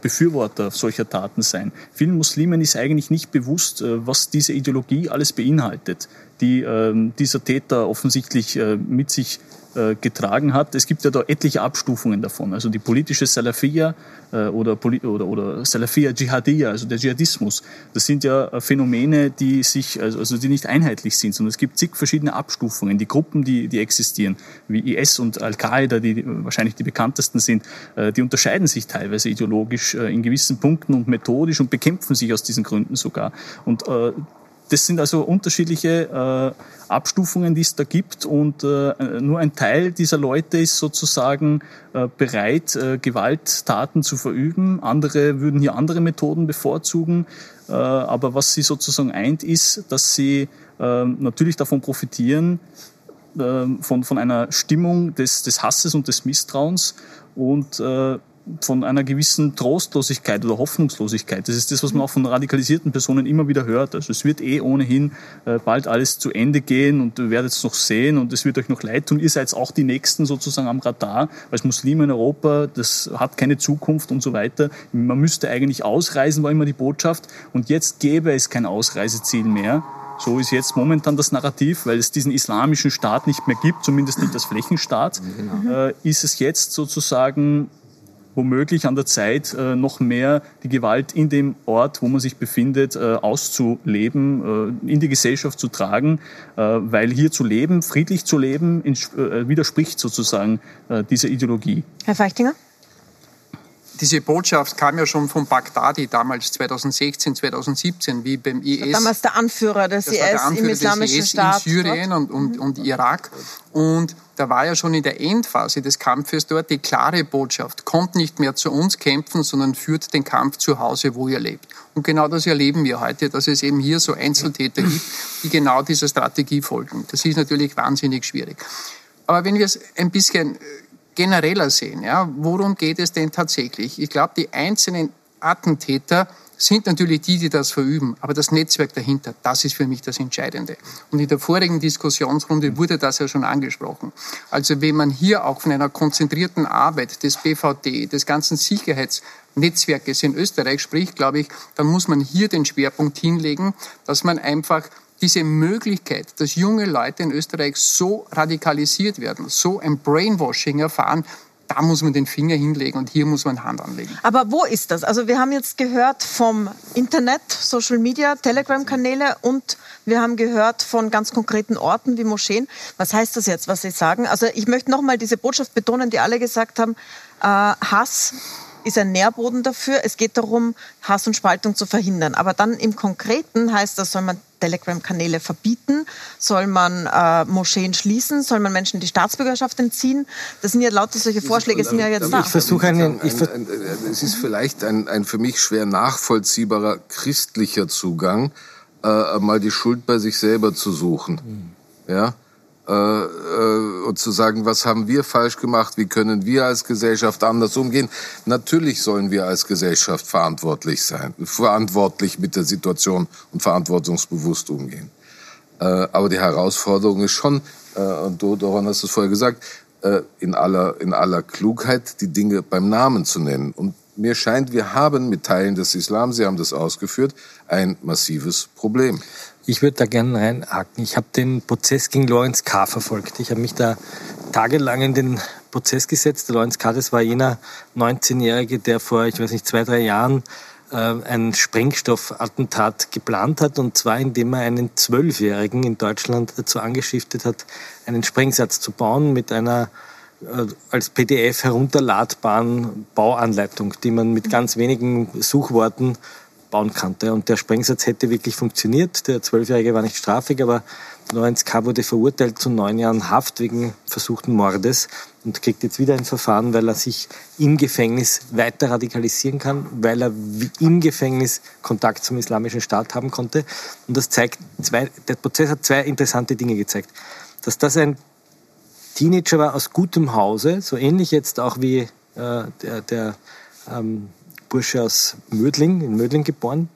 Befürworter solcher Taten seien. Vielen Muslimen ist eigentlich nicht bewusst, was diese Ideologie alles beinhaltet, die ähm, dieser Täter offensichtlich mit sich äh, getragen hat. Es gibt ja da etliche Abstufungen davon. Also die politische Salafia äh, oder, oder, oder Salafia Dschihadiyya, also der Dschihadismus. Das sind ja äh, Phänomene, die sich, also, also die nicht einheitlich sind, sondern es gibt zig verschiedene Abstufungen. Die Gruppen, die, die existieren, wie IS und Al-Qaida, die wahrscheinlich die bekanntesten sind, die unterscheiden sich teilweise ideologisch in gewissen Punkten und methodisch und bekämpfen sich aus diesen Gründen sogar. Und das sind also unterschiedliche äh, Abstufungen, die es da gibt und äh, nur ein Teil dieser Leute ist sozusagen äh, bereit, äh, Gewalttaten zu verüben. Andere würden hier andere Methoden bevorzugen. Äh, aber was sie sozusagen eint, ist, dass sie äh, natürlich davon profitieren, äh, von, von einer Stimmung des, des Hasses und des Misstrauens und äh, von einer gewissen Trostlosigkeit oder Hoffnungslosigkeit. Das ist das, was man auch von radikalisierten Personen immer wieder hört. Also es wird eh ohnehin äh, bald alles zu Ende gehen und ihr werdet es noch sehen und es wird euch noch leid tun. Ihr seid auch die Nächsten sozusagen am Radar. Als Muslime in Europa, das hat keine Zukunft und so weiter. Man müsste eigentlich ausreisen, war immer die Botschaft. Und jetzt gäbe es kein Ausreiseziel mehr. So ist jetzt momentan das Narrativ, weil es diesen islamischen Staat nicht mehr gibt, zumindest nicht als Flächenstaat, genau. äh, ist es jetzt sozusagen womöglich an der Zeit, äh, noch mehr die Gewalt in dem Ort, wo man sich befindet, äh, auszuleben, äh, in die Gesellschaft zu tragen, weil hier zu leben, friedlich zu leben, widerspricht sozusagen dieser Ideologie. Herr Feichtinger? Diese Botschaft kam ja schon von Baghdadi damals 2016, 2017, wie beim IS. Damals der Anführer des IS der Anführer im Islamischen IS Staat. In Syrien und, und, und Irak. Und da war ja schon in der Endphase des Kampfes dort die klare Botschaft, kommt nicht mehr zu uns kämpfen, sondern führt den Kampf zu Hause, wo ihr lebt. Und genau das erleben wir heute, dass es eben hier so Einzeltäter gibt, die genau dieser Strategie folgen. Das ist natürlich wahnsinnig schwierig. Aber wenn wir es ein bisschen genereller sehen. Ja, worum geht es denn tatsächlich? Ich glaube, die einzelnen Attentäter sind natürlich die, die das verüben, aber das Netzwerk dahinter, das ist für mich das Entscheidende. Und in der vorigen Diskussionsrunde wurde das ja schon angesprochen. Also wenn man hier auch von einer konzentrierten Arbeit des BVD, des ganzen Sicherheitsnetzwerkes in Österreich spricht, glaube ich, dann muss man hier den Schwerpunkt hinlegen, dass man einfach diese Möglichkeit, dass junge Leute in Österreich so radikalisiert werden, so ein Brainwashing erfahren, da muss man den Finger hinlegen und hier muss man Hand anlegen. Aber wo ist das? Also wir haben jetzt gehört vom Internet, Social Media, Telegram-Kanäle und wir haben gehört von ganz konkreten Orten wie Moscheen. Was heißt das jetzt, was Sie sagen? Also ich möchte nochmal diese Botschaft betonen, die alle gesagt haben, äh, Hass ist ein Nährboden dafür. Es geht darum, Hass und Spaltung zu verhindern. Aber dann im Konkreten heißt das, soll man Telegram-Kanäle verbieten? Soll man äh, Moscheen schließen? Soll man Menschen die Staatsbürgerschaft entziehen? Das sind ja lauter solche Vorschläge, sind ja jetzt da. Ich versuche einen, ich ver es ist vielleicht ein, ein für mich schwer nachvollziehbarer christlicher Zugang, äh, mal die Schuld bei sich selber zu suchen. Hm. Ja? Äh, äh, und zu sagen, was haben wir falsch gemacht, wie können wir als Gesellschaft anders umgehen. Natürlich sollen wir als Gesellschaft verantwortlich sein, verantwortlich mit der Situation und verantwortungsbewusst umgehen. Äh, aber die Herausforderung ist schon, und du, Doran, hast es vorher gesagt, in aller, in aller Klugheit die Dinge beim Namen zu nennen. Und mir scheint, wir haben mit Teilen des Islam, Sie haben das ausgeführt, ein massives Problem. Ich würde da gerne reinhaken. Ich habe den Prozess gegen Lorenz K. verfolgt. Ich habe mich da tagelang in den Prozess gesetzt. Der Lorenz K. das war jener 19-Jährige, der vor, ich weiß nicht, zwei, drei Jahren äh, ein Sprengstoffattentat geplant hat, und zwar indem er einen Zwölfjährigen in Deutschland dazu angeschiftet hat, einen Sprengsatz zu bauen mit einer äh, als PDF herunterladbaren Bauanleitung, die man mit ganz wenigen Suchworten bauen konnte. Und der Sprengsatz hätte wirklich funktioniert. Der Zwölfjährige war nicht strafig, aber Lorenz K. wurde verurteilt zu neun Jahren Haft wegen versuchten Mordes und kriegt jetzt wieder ein Verfahren, weil er sich im Gefängnis weiter radikalisieren kann, weil er im Gefängnis Kontakt zum Islamischen Staat haben konnte. Und das zeigt zwei, der Prozess hat zwei interessante Dinge gezeigt. Dass das ein Teenager war aus gutem Hause, so ähnlich jetzt auch wie äh, der, der ähm, Bursche aus Mödling, in Mödling geboren.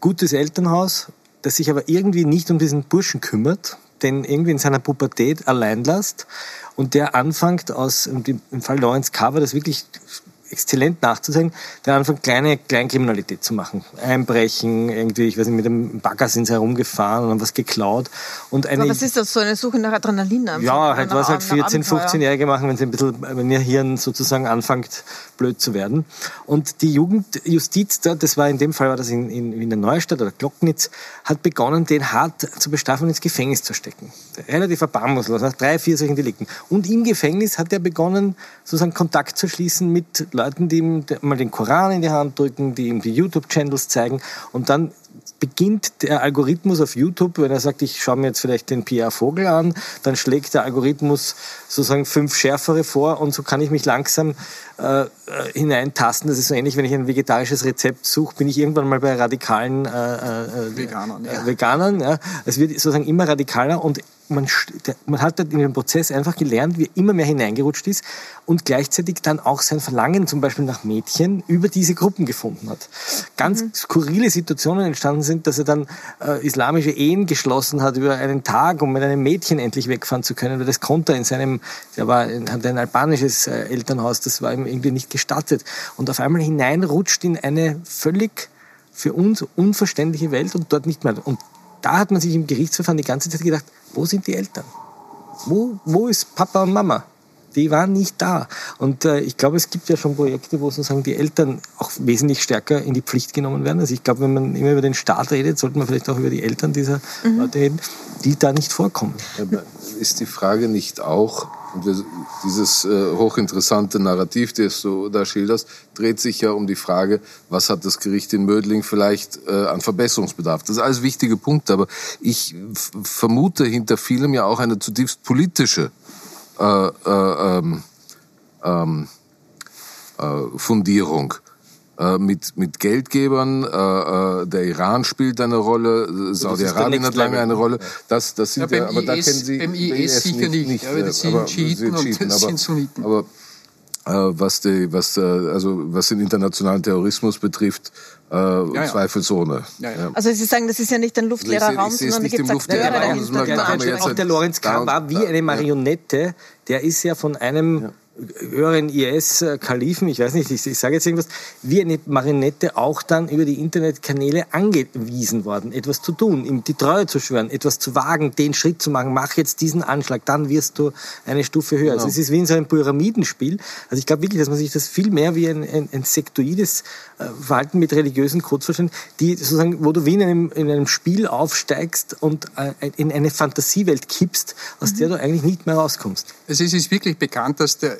Gutes Elternhaus, das sich aber irgendwie nicht um diesen Burschen kümmert, den irgendwie in seiner Pubertät allein lässt und der anfängt aus, im Fall Lawrence Carver, das wirklich exzellent nachzuzeigen, der anfängt kleine Kleinkriminalität zu machen. Einbrechen, irgendwie, ich weiß nicht, mit dem Bagger sind sie herumgefahren und haben was geklaut. Und eine, Aber was ist das, so eine Suche nach Adrenalin? Ja, halt was halt 14, 15-Jährige machen, wenn sie ein bisschen, wenn ihr Hirn sozusagen anfängt, blöd zu werden. Und die Jugendjustiz da, das war in dem Fall, war das in, in, in der Neustadt oder Glocknitz, hat begonnen, den hart zu bestrafen und ins Gefängnis zu stecken. Relativ erbarmungslos, nach drei, vier solchen Delikten. Und im Gefängnis hat er begonnen, sozusagen Kontakt zu schließen mit Leuten, die ihm mal den Koran in die Hand drücken, die ihm die YouTube-Channels zeigen. Und dann beginnt der Algorithmus auf YouTube, wenn er sagt, ich schaue mir jetzt vielleicht den Pierre Vogel an, dann schlägt der Algorithmus sozusagen fünf schärfere vor und so kann ich mich langsam äh, äh hineintasten. Das ist so ähnlich, wenn ich ein vegetarisches Rezept suche, bin ich irgendwann mal bei radikalen äh, äh, Veganern. Ja. Veganern ja. Es wird sozusagen immer radikaler und man, man hat in dem Prozess einfach gelernt, wie er immer mehr hineingerutscht ist und gleichzeitig dann auch sein Verlangen zum Beispiel nach Mädchen über diese Gruppen gefunden hat. Ganz mhm. skurrile Situationen entstanden sind, dass er dann äh, islamische Ehen geschlossen hat über einen Tag, um mit einem Mädchen endlich wegfahren zu können, weil das konnte er in seinem, der war, hat ein albanisches äh, Elternhaus, das war ihm irgendwie nicht gestattet und auf einmal hineinrutscht in eine völlig für uns unverständliche Welt und dort nicht mehr. Und da hat man sich im Gerichtsverfahren die ganze Zeit gedacht, wo sind die Eltern? Wo, wo ist Papa und Mama? Die waren nicht da. Und äh, ich glaube, es gibt ja schon Projekte, wo sozusagen die Eltern auch wesentlich stärker in die Pflicht genommen werden. Also ich glaube, wenn man immer über den Staat redet, sollte man vielleicht auch über die Eltern dieser mhm. Leute reden, die da nicht vorkommen. Aber ist die Frage nicht auch, dieses äh, hochinteressante Narrativ, das du da schilderst, dreht sich ja um die Frage, was hat das Gericht in Mödling vielleicht äh, an Verbesserungsbedarf. Das ist alles wichtige Punkte, aber ich vermute hinter vielem ja auch eine zutiefst politische äh, äh, ähm, ähm, äh, Fundierung. Äh, mit, mit Geldgebern, äh, äh, der Iran spielt eine Rolle, Saudi-Arabien hat lange eine Rolle. Das, das sind ja, ja aber IS, da kennen Sie beim IS, IS sicher nicht, nicht, aber das sind Schiiten und das sind Sunniten. Aber äh, was die, was äh, also was den internationalen Terrorismus betrifft, äh, ja, ja. zweifelsohne. Ja, also Sie sagen, das ist ja nicht ein luftleerer Raum, sondern da gibt es Akteure dahinter. Ja, auch der Lorenz Kahn war wie eine Marionette, der ist ja von einem höheren IS-Kalifen, ich weiß nicht, ich, ich sage jetzt irgendwas, wie eine Marionette auch dann über die Internetkanäle angewiesen worden, etwas zu tun, ihm die Treue zu schwören, etwas zu wagen, den Schritt zu machen, mach jetzt diesen Anschlag, dann wirst du eine Stufe höher. Also genau. Also es ist wie in so einem Pyramidenspiel. Also ich glaube wirklich, dass man sich das viel mehr wie ein, ein, ein sektoides äh, Verhalten mit religiösen Codes versteht, die sozusagen, wo du wie in einem, in einem Spiel aufsteigst und äh, in eine Fantasiewelt kippst, aus mhm. der du eigentlich nicht mehr rauskommst. Es ist wirklich bekannt, dass der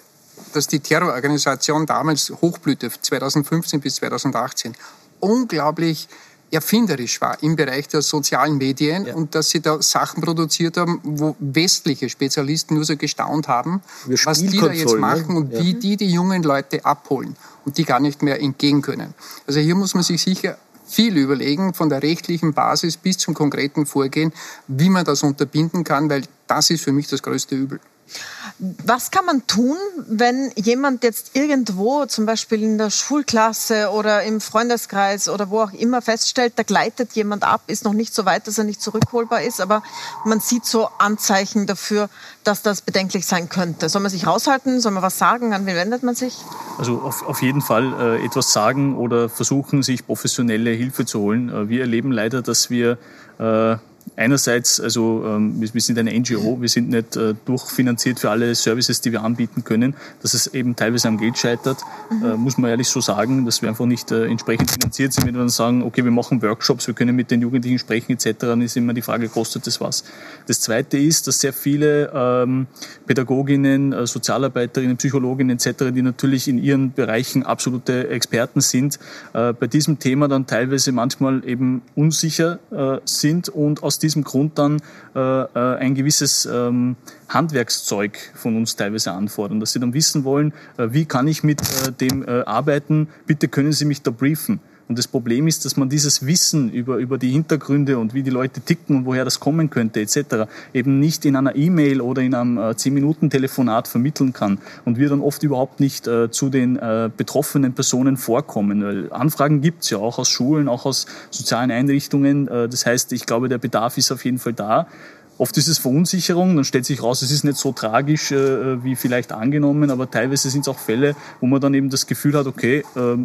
dass die Terrororganisation damals Hochblüte 2015 bis 2018 unglaublich erfinderisch war im Bereich der sozialen Medien ja. und dass sie da Sachen produziert haben, wo westliche Spezialisten nur so gestaunt haben, was die da jetzt machen ne? und ja. wie die die jungen Leute abholen und die gar nicht mehr entgegen können. Also hier muss man sich sicher viel überlegen, von der rechtlichen Basis bis zum konkreten Vorgehen, wie man das unterbinden kann, weil das ist für mich das größte Übel. Was kann man tun, wenn jemand jetzt irgendwo, zum Beispiel in der Schulklasse oder im Freundeskreis oder wo auch immer feststellt, da gleitet jemand ab, ist noch nicht so weit, dass er nicht zurückholbar ist, aber man sieht so Anzeichen dafür, dass das bedenklich sein könnte. Soll man sich raushalten? Soll man was sagen? An wen wendet man sich? Also auf, auf jeden Fall äh, etwas sagen oder versuchen, sich professionelle Hilfe zu holen. Äh, wir erleben leider, dass wir äh, einerseits, also ähm, wir, wir, sind eine NGO, wir sind nicht äh, durchfinanziert für alle Services, die wir anbieten können, dass es eben teilweise am Geld scheitert, mhm. äh, muss man ehrlich so sagen, dass wir einfach nicht äh, entsprechend finanziert sind. Wenn wir dann sagen, okay, wir machen Workshops, wir können mit den Jugendlichen sprechen etc., dann ist immer die Frage, kostet das was? Das Zweite ist, dass sehr viele ähm, Pädagoginnen, äh, Sozialarbeiterinnen, Psychologinnen etc., die natürlich in ihren Bereichen absolute Experten sind, äh, bei diesem Thema dann teilweise manchmal eben unsicher sind und aus diesem Grund dann äh, äh, ein gewisses ähm, Handwerkszeug von uns teilweise anfordern, dass sie dann wissen wollen, äh, wie kann ich mit äh, dem äh, arbeiten, bitte können Sie mich da briefen. Und das Problem ist, dass man dieses Wissen über, über die Hintergründe und wie die Leute ticken und woher das kommen könnte etc. eben nicht in einer E-Mail oder in einem äh, 10-Minuten-Telefonat vermitteln kann und wir dann oft überhaupt nicht äh, zu den äh, betroffenen Personen vorkommen. Weil Anfragen gibt's ja auch aus Schulen, auch aus sozialen Einrichtungen. Äh, das heißt, ich glaube, der Bedarf ist auf jeden Fall da. Oft ist es Verunsicherung, dann stellt sich raus, es ist nicht so tragisch äh, wie vielleicht angenommen, aber teilweise sind es auch Fälle, wo man dann eben das Gefühl hat, okay, äh,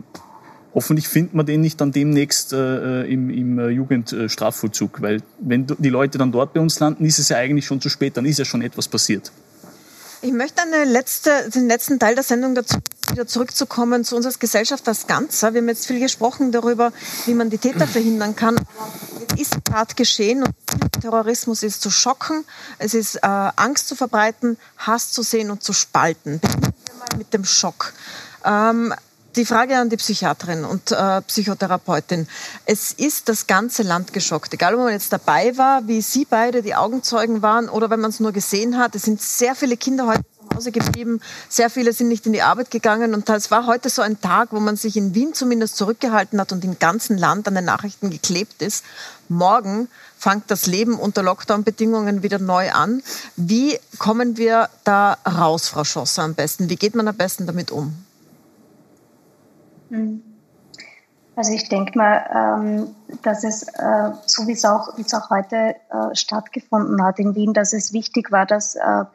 hoffentlich findet man den nicht dann demnächst äh, im, im äh, Jugendstrafvollzug, weil wenn die Leute dann dort bei uns landen, ist es ja eigentlich schon zu spät, dann ist ja schon etwas passiert. Ich möchte eine letzte, den letzten Teil der Sendung dazu wieder zurückzukommen zu unserer Gesellschaft als Ganzer. Wir haben jetzt viel gesprochen darüber, wie man die Täter verhindern kann. Es ist gerade geschehen und Terrorismus ist zu schocken, es ist äh, Angst zu verbreiten, Hass zu sehen und zu spalten. Beginnen wir mal mit dem Schock. Ähm, die Frage an die Psychiaterin und äh, Psychotherapeutin. Es ist das ganze Land geschockt. Egal, ob man jetzt dabei war, wie Sie beide die Augenzeugen waren oder wenn man es nur gesehen hat. Es sind sehr viele Kinder heute zu Hause geblieben. Sehr viele sind nicht in die Arbeit gegangen. Und es war heute so ein Tag, wo man sich in Wien zumindest zurückgehalten hat und im ganzen Land an den Nachrichten geklebt ist. Morgen fängt das Leben unter Lockdown-Bedingungen wieder neu an. Wie kommen wir da raus, Frau Schosser, am besten? Wie geht man am besten damit um? Mhm. Also ich denke mal, ähm, dass es, äh, so wie es auch, auch heute äh, stattgefunden hat in Wien, dass es wichtig war, dass äh,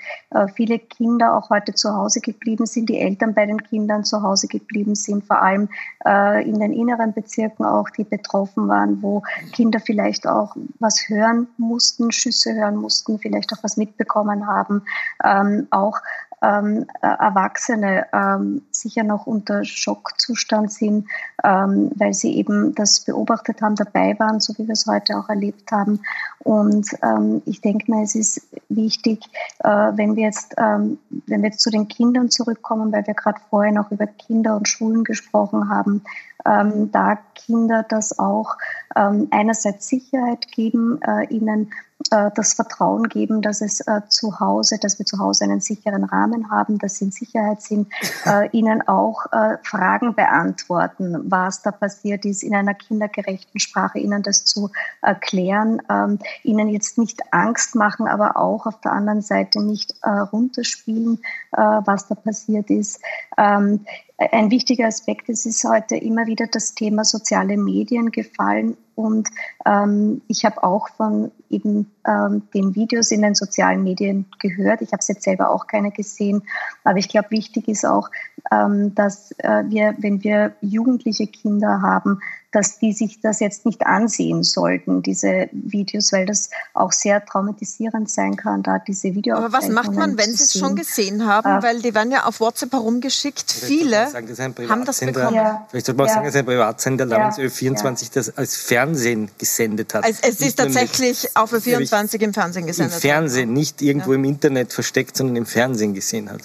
viele Kinder auch heute zu Hause geblieben sind, die Eltern bei den Kindern zu Hause geblieben sind, vor allem in den inneren Bezirken auch, die betroffen waren, wo Kinder vielleicht auch was hören mussten, Schüsse hören mussten, vielleicht auch was mitbekommen haben, ähm, auch ähm, äh, Erwachsene ähm, sicher noch unter Schockzustand sind, ähm, weil sie eben das beobachtet haben, dabei waren, so wie wir es heute auch erlebt haben. Und ähm, ich denke mal, es ist wichtig, äh, wenn wir jetzt, ähm, wenn wir jetzt zu den Kindern zurückkommen, weil wir gerade vorher noch über Kinder und Schulen gesprochen haben, ähm, da Kinder das auch einerseits Sicherheit geben, äh, ihnen das Vertrauen geben, dass es äh, zu Hause, dass wir zu Hause einen sicheren Rahmen haben, dass sie in Sicherheit sind, (laughs) äh, ihnen auch äh, Fragen beantworten, was da passiert ist, in einer kindergerechten Sprache, ihnen das zu erklären, ähm, ihnen jetzt nicht Angst machen, aber auch auf der anderen Seite nicht äh, runterspielen, äh, was da passiert ist. Ähm, ein wichtiger Aspekt ist, ist heute immer wieder das Thema soziale Medien gefallen. Und ähm, ich habe auch von eben ähm, den Videos in den sozialen Medien gehört. Ich habe es jetzt selber auch keine gesehen. Aber ich glaube, wichtig ist auch, ähm, dass äh, wir, wenn wir jugendliche Kinder haben, dass die sich das jetzt nicht ansehen sollten, diese Videos, weil das auch sehr traumatisierend sein kann, da diese Videos. Aber was macht man, wenn Sie es schon gesehen haben? Äh, weil die werden ja auf WhatsApp herumgeschickt. Viele sagen, das haben das bekommen. Ja. Vielleicht sollte man ja. sagen, dass ein Privatsender namens ja. Ö24 ja. das als Fernsehen gesendet hat. Also es ist tatsächlich auf Ö24 im Fernsehen gesendet. Im Fernsehen, nicht irgendwo im Internet versteckt, sondern im Fernsehen gesehen hat.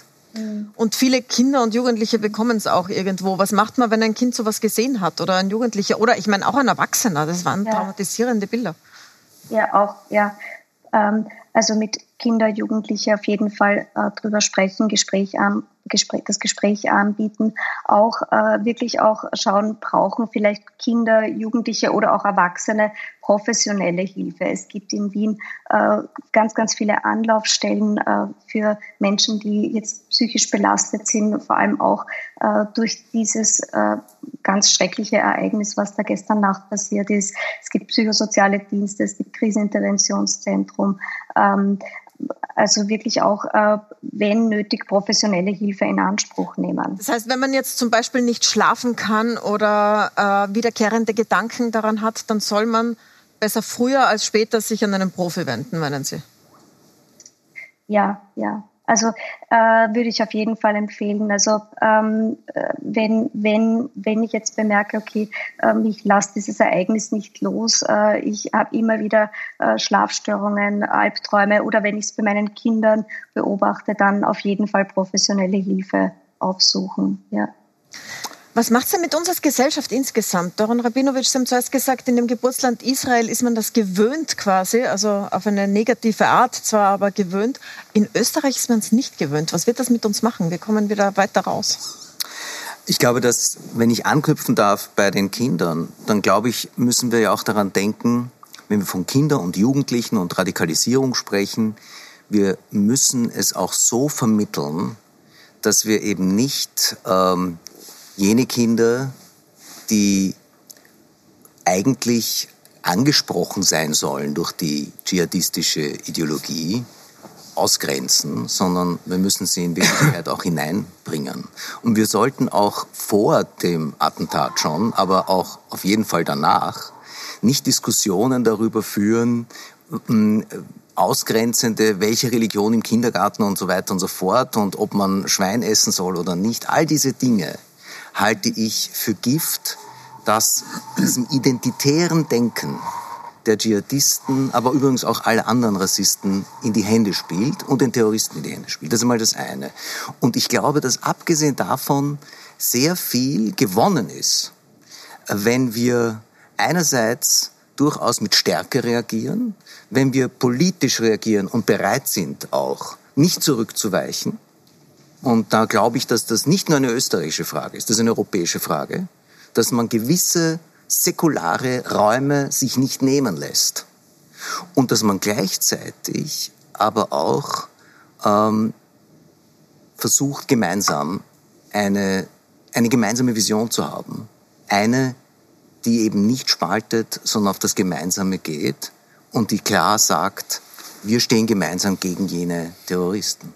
Und viele Kinder und Jugendliche bekommen es auch irgendwo. Was macht man, wenn ein Kind sowas gesehen hat oder ein Jugendlicher oder ich meine auch ein Erwachsener? Das waren ja. traumatisierende Bilder. Ja, auch, ja. Ähm, also mit Kinder, Jugendliche auf jeden Fall äh, drüber sprechen, Gespräch an, Gespräch, das Gespräch anbieten, auch äh, wirklich auch schauen, brauchen vielleicht Kinder, Jugendliche oder auch Erwachsene professionelle Hilfe. Es gibt in Wien äh, ganz, ganz viele Anlaufstellen äh, für Menschen, die jetzt psychisch belastet sind, vor allem auch äh, durch dieses äh, ganz schreckliche Ereignis, was da gestern Nacht passiert ist. Es gibt psychosoziale Dienste, es gibt Kriseninterventionszentrum. Ähm, also wirklich auch, äh, wenn nötig, professionelle Hilfe in Anspruch nehmen. Das heißt, wenn man jetzt zum Beispiel nicht schlafen kann oder äh, wiederkehrende Gedanken daran hat, dann soll man besser früher als später sich an einen Profi wenden, meinen Sie? Ja, ja. Also äh, würde ich auf jeden Fall empfehlen. Also ähm, äh, wenn, wenn, wenn ich jetzt bemerke, okay, ähm, ich lasse dieses Ereignis nicht los, äh, ich habe immer wieder äh, Schlafstörungen, Albträume oder wenn ich es bei meinen Kindern beobachte, dann auf jeden Fall professionelle Hilfe aufsuchen. Ja. Was macht es denn mit uns als Gesellschaft insgesamt? Doron Rabinowitsch, Sie haben zuerst gesagt, in dem Geburtsland Israel ist man das gewöhnt quasi, also auf eine negative Art zwar, aber gewöhnt. In Österreich ist man es nicht gewöhnt. Was wird das mit uns machen? Wir kommen wieder weiter raus. Ich glaube, dass, wenn ich anknüpfen darf bei den Kindern, dann glaube ich, müssen wir ja auch daran denken, wenn wir von Kindern und Jugendlichen und Radikalisierung sprechen, wir müssen es auch so vermitteln, dass wir eben nicht ähm, jene Kinder, die eigentlich angesprochen sein sollen durch die dschihadistische Ideologie, ausgrenzen, sondern wir müssen sie in Wirklichkeit auch hineinbringen. Und wir sollten auch vor dem Attentat schon, aber auch auf jeden Fall danach, nicht Diskussionen darüber führen, ausgrenzende, welche Religion im Kindergarten und so weiter und so fort und ob man Schwein essen soll oder nicht. All diese Dinge halte ich für Gift, das diesem identitären Denken der Dschihadisten, aber übrigens auch alle anderen Rassisten in die Hände spielt und den Terroristen in die Hände spielt. Das ist einmal das eine. Und ich glaube, dass abgesehen davon sehr viel gewonnen ist, wenn wir einerseits durchaus mit Stärke reagieren, wenn wir politisch reagieren und bereit sind auch nicht zurückzuweichen. Und da glaube ich, dass das nicht nur eine österreichische Frage ist, das ist eine europäische Frage, dass man gewisse säkulare Räume sich nicht nehmen lässt. Und dass man gleichzeitig aber auch ähm, versucht, gemeinsam eine, eine gemeinsame Vision zu haben. Eine, die eben nicht spaltet, sondern auf das Gemeinsame geht und die klar sagt, wir stehen gemeinsam gegen jene Terroristen.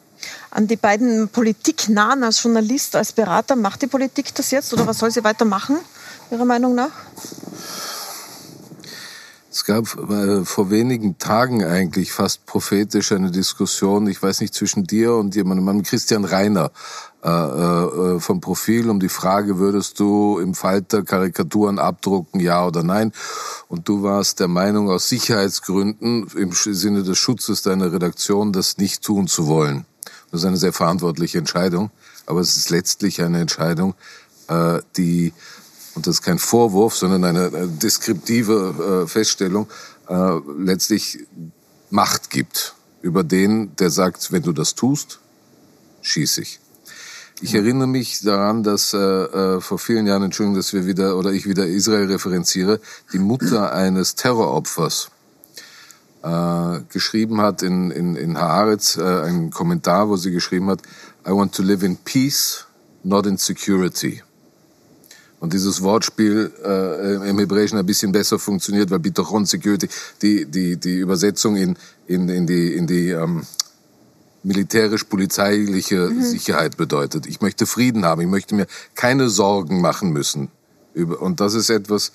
An die beiden Politiknahen als Journalist, als Berater, macht die Politik das jetzt oder was soll sie weitermachen? Ihrer Meinung nach? Es gab äh, vor wenigen Tagen eigentlich fast prophetisch eine Diskussion, ich weiß nicht, zwischen dir und jemandem, Christian Reiner äh, äh, vom Profil um die Frage, würdest du im Falter Karikaturen abdrucken, ja oder nein? Und du warst der Meinung, aus Sicherheitsgründen im Sinne des Schutzes deiner Redaktion, das nicht tun zu wollen. Das ist eine sehr verantwortliche Entscheidung, aber es ist letztlich eine Entscheidung, äh, die und das ist kein Vorwurf, sondern eine, eine deskriptive äh, Feststellung, äh, letztlich Macht gibt über den, der sagt, wenn du das tust, schieß ich. Ich erinnere mich daran, dass äh, äh, vor vielen Jahren, Entschuldigung, dass wir wieder oder ich wieder Israel referenziere, die Mutter eines Terroropfers äh, geschrieben hat in, in, in Haaretz, äh, einen Kommentar, wo sie geschrieben hat, I want to live in peace, not in security. Und dieses Wortspiel äh, im Hebräischen ein bisschen besser funktioniert, weil Bitochon Security, die, die, die Übersetzung in, in, in die, in die ähm, militärisch-polizeiliche mhm. Sicherheit bedeutet. Ich möchte Frieden haben, ich möchte mir keine Sorgen machen müssen. Und das ist etwas,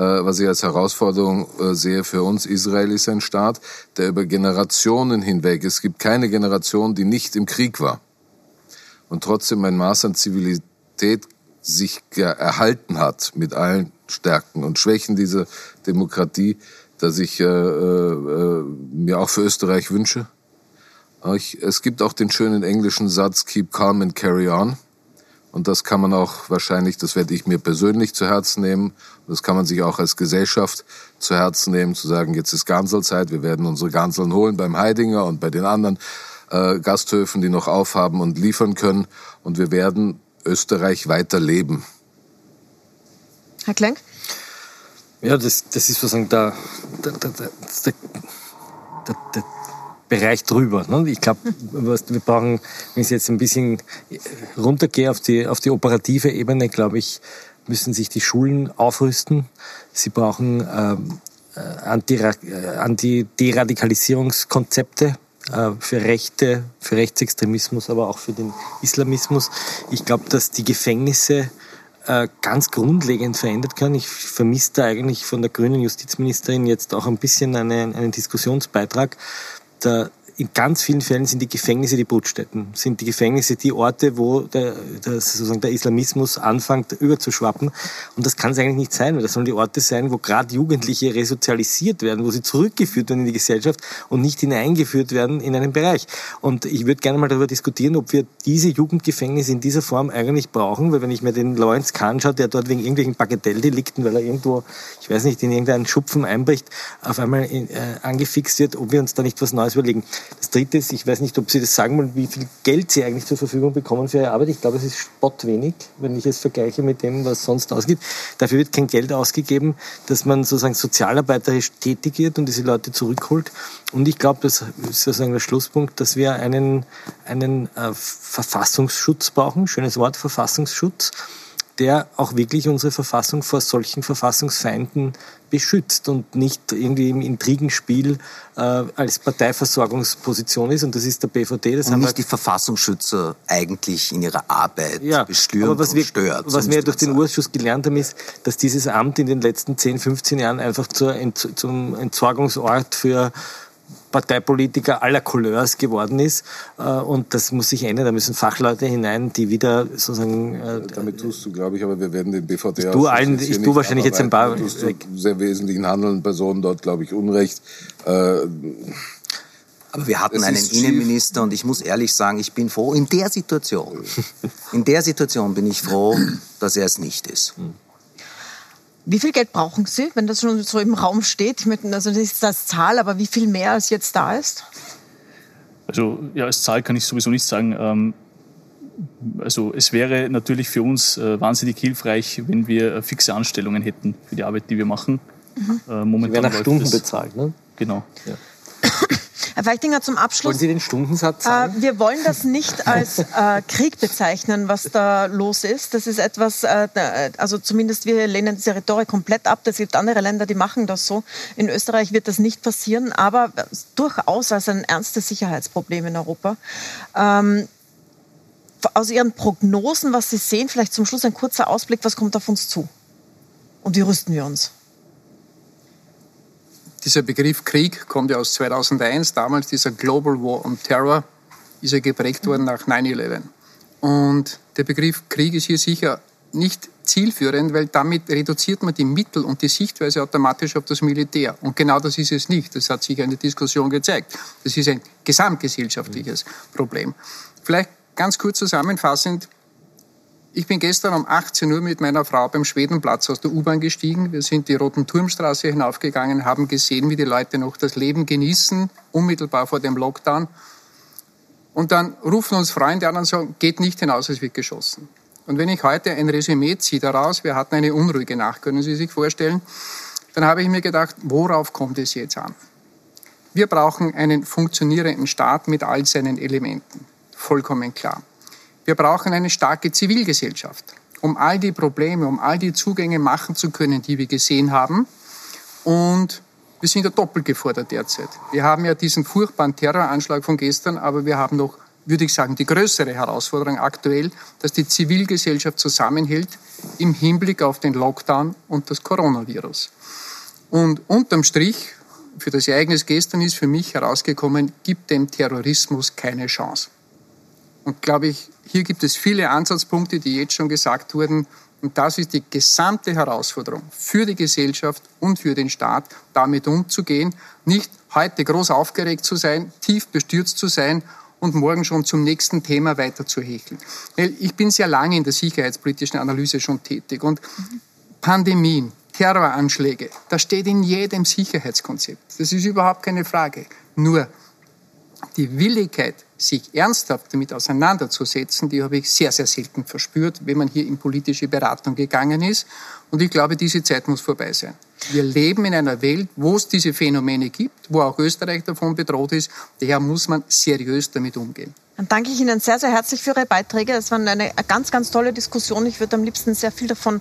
was ich als Herausforderung äh, sehe für uns. Israel ist ein Staat, der über Generationen hinweg, es gibt keine Generation, die nicht im Krieg war. Und trotzdem ein Maß an Zivilität sich erhalten hat mit allen Stärken und Schwächen dieser Demokratie, dass ich äh, äh, mir auch für Österreich wünsche. Ich, es gibt auch den schönen englischen Satz Keep calm and carry on. Und das kann man auch wahrscheinlich, das werde ich mir persönlich zu Herzen nehmen. Und das kann man sich auch als Gesellschaft zu Herzen nehmen, zu sagen, jetzt ist Ganselzeit, wir werden unsere Ganseln holen beim Heidinger und bei den anderen äh, Gasthöfen, die noch aufhaben und liefern können. Und wir werden Österreich weiterleben? Herr Klenk? Ja, das, das ist sozusagen der, der, der, der, der Bereich drüber. Ne? Ich glaube, wir brauchen, wenn ich jetzt ein bisschen runtergehe auf die, auf die operative Ebene, glaube ich, müssen sich die Schulen aufrüsten. Sie brauchen ähm, äh, Anti-Deradikalisierungskonzepte äh, für Rechte, für Rechtsextremismus, aber auch für den Islamismus. Ich glaube, dass die Gefängnisse äh, ganz grundlegend verändert können. Ich vermisse da eigentlich von der grünen Justizministerin jetzt auch ein bisschen einen, einen Diskussionsbeitrag. Da in ganz vielen Fällen sind die Gefängnisse die Brutstätten, sind die Gefängnisse die Orte, wo der, der, sozusagen der Islamismus anfängt überzuschwappen. Und das kann es eigentlich nicht sein, weil das sollen die Orte sein, wo gerade Jugendliche resozialisiert werden, wo sie zurückgeführt werden in die Gesellschaft und nicht hineingeführt werden in einen Bereich. Und ich würde gerne mal darüber diskutieren, ob wir diese Jugendgefängnisse in dieser Form eigentlich brauchen, weil wenn ich mir den Lawrence Kahn schaue, der dort wegen irgendwelchen Bagatelldelikten, weil er irgendwo, ich weiß nicht, in irgendeinen Schupfen einbricht, auf einmal in, äh, angefixt wird, ob wir uns da nicht was Neues überlegen. Das Dritte ist, ich weiß nicht, ob Sie das sagen wollen, wie viel Geld Sie eigentlich zur Verfügung bekommen für Ihre Arbeit. Ich glaube, es ist spottwenig, wenn ich es vergleiche mit dem, was sonst ausgeht. Dafür wird kein Geld ausgegeben, dass man sozusagen sozialarbeiterisch tätig wird und diese Leute zurückholt. Und ich glaube, das ist sozusagen der Schlusspunkt, dass wir einen, einen äh, Verfassungsschutz brauchen. Schönes Wort, Verfassungsschutz der auch wirklich unsere Verfassung vor solchen Verfassungsfeinden beschützt und nicht irgendwie im Intrigenspiel äh, als Parteiversorgungsposition ist. Und das ist der BVD. Das und haben nicht halt die Verfassungsschützer eigentlich in ihrer Arbeit ja, bestürmt was und stört. Was wir durch den Urschuss gelernt haben, ist, dass dieses Amt in den letzten 10, 15 Jahren einfach zur zum Entsorgungsort für Parteipolitiker aller Couleurs geworden ist. Äh, und das muss sich ändern. Da müssen Fachleute hinein, die wieder sozusagen. Äh, Damit tust du, glaube ich, aber wir werden den BVD. Ich tue, allen, ich tue wahrscheinlich jetzt ein paar. Du sehr wesentlichen handelnden Personen dort, glaube ich, Unrecht. Äh, aber wir hatten einen Innenminister und ich muss ehrlich sagen, ich bin froh, in der Situation, in der Situation bin ich froh, dass er es nicht ist. Wie viel Geld brauchen Sie, wenn das schon so im Raum steht? Also das ist das Zahl, aber wie viel mehr als jetzt da ist? Also ja, als Zahl kann ich sowieso nicht sagen. Ähm, also es wäre natürlich für uns äh, wahnsinnig hilfreich, wenn wir äh, fixe Anstellungen hätten für die Arbeit, die wir machen. Mhm. Äh, momentan Sie werden nach Stunden bezahlt, ne? Genau. Ja. (coughs) Herr Feichtinger, zum Abschluss. Wollen Sie den Stundensatz sagen? Äh, wir wollen das nicht (laughs) als äh, Krieg bezeichnen, was da los ist. Das ist etwas, äh, also zumindest wir lehnen diese Rhetorik komplett ab. Es gibt andere Länder, die machen das so. In Österreich wird das nicht passieren, aber durchaus als ein ernstes Sicherheitsproblem in Europa. Ähm, aus Ihren Prognosen, was Sie sehen, vielleicht zum Schluss ein kurzer Ausblick, was kommt auf uns zu? Und wie rüsten wir uns? Dieser Begriff Krieg kommt ja aus 2001, damals dieser Global War on Terror ist ja geprägt worden nach 9-11. Und der Begriff Krieg ist hier sicher nicht zielführend, weil damit reduziert man die Mittel und die Sichtweise automatisch auf das Militär. Und genau das ist es nicht. Das hat sich in der Diskussion gezeigt. Das ist ein gesamtgesellschaftliches Problem. Vielleicht ganz kurz zusammenfassend, ich bin gestern um 18 Uhr mit meiner Frau beim Schwedenplatz aus der U-Bahn gestiegen. Wir sind die Roten Turmstraße hinaufgegangen, haben gesehen, wie die Leute noch das Leben genießen, unmittelbar vor dem Lockdown. Und dann rufen uns Freunde an und sagen, geht nicht hinaus, es wird geschossen. Und wenn ich heute ein Resümee ziehe daraus, wir hatten eine unruhige Nacht, können Sie sich vorstellen, dann habe ich mir gedacht, worauf kommt es jetzt an? Wir brauchen einen funktionierenden Staat mit all seinen Elementen. Vollkommen klar. Wir brauchen eine starke Zivilgesellschaft, um all die Probleme, um all die Zugänge machen zu können, die wir gesehen haben. Und wir sind ja doppelt gefordert derzeit. Wir haben ja diesen furchtbaren Terroranschlag von gestern, aber wir haben noch, würde ich sagen, die größere Herausforderung aktuell, dass die Zivilgesellschaft zusammenhält im Hinblick auf den Lockdown und das Coronavirus. Und unterm Strich, für das Ereignis gestern ist für mich herausgekommen, gibt dem Terrorismus keine Chance. Und glaube ich, hier gibt es viele Ansatzpunkte, die jetzt schon gesagt wurden. Und das ist die gesamte Herausforderung für die Gesellschaft und für den Staat, damit umzugehen. Nicht heute groß aufgeregt zu sein, tief bestürzt zu sein und morgen schon zum nächsten Thema weiter zu hecheln. Ich bin sehr lange in der sicherheitspolitischen Analyse schon tätig und Pandemien, Terroranschläge, das steht in jedem Sicherheitskonzept. Das ist überhaupt keine Frage. Nur die Willigkeit, sich ernsthaft damit auseinanderzusetzen, die habe ich sehr, sehr selten verspürt, wenn man hier in politische Beratung gegangen ist. Und ich glaube, diese Zeit muss vorbei sein. Wir leben in einer Welt, wo es diese Phänomene gibt, wo auch Österreich davon bedroht ist. Daher muss man seriös damit umgehen. Dann danke ich Ihnen sehr, sehr herzlich für Ihre Beiträge. Es war eine ganz, ganz tolle Diskussion. Ich würde am liebsten sehr viel davon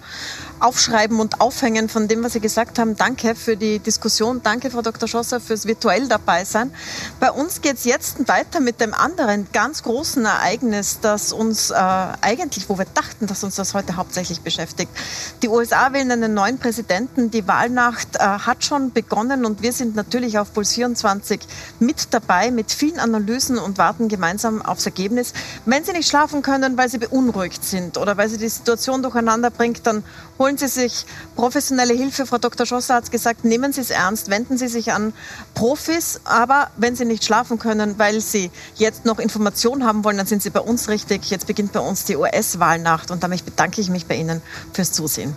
aufschreiben und aufhängen von dem, was Sie gesagt haben. Danke für die Diskussion. Danke, Frau Dr. Schosser, fürs virtuell dabei sein. Bei uns geht es jetzt weiter mit dem anderen ganz großen Ereignis, das uns äh, eigentlich, wo wir dachten, dass uns das heute hauptsächlich beschäftigt. Die USA wählen einen neuen Präsidenten. Die Wahlnacht äh, hat schon begonnen und wir sind natürlich auf Puls 24 mit dabei, mit vielen Analysen und warten gemeinsam aufs Ergebnis. Wenn Sie nicht schlafen können, weil Sie beunruhigt sind oder weil Sie die Situation durcheinander bringt, dann holen Sie sich professionelle Hilfe. Frau Dr. Schosser hat gesagt, nehmen Sie es ernst, wenden Sie sich an Profis. Aber wenn Sie nicht schlafen können, weil Sie jetzt noch Informationen haben wollen, dann sind Sie bei uns richtig. Jetzt beginnt bei uns die US-Wahlnacht und damit bedanke ich mich bei Ihnen fürs Zusehen.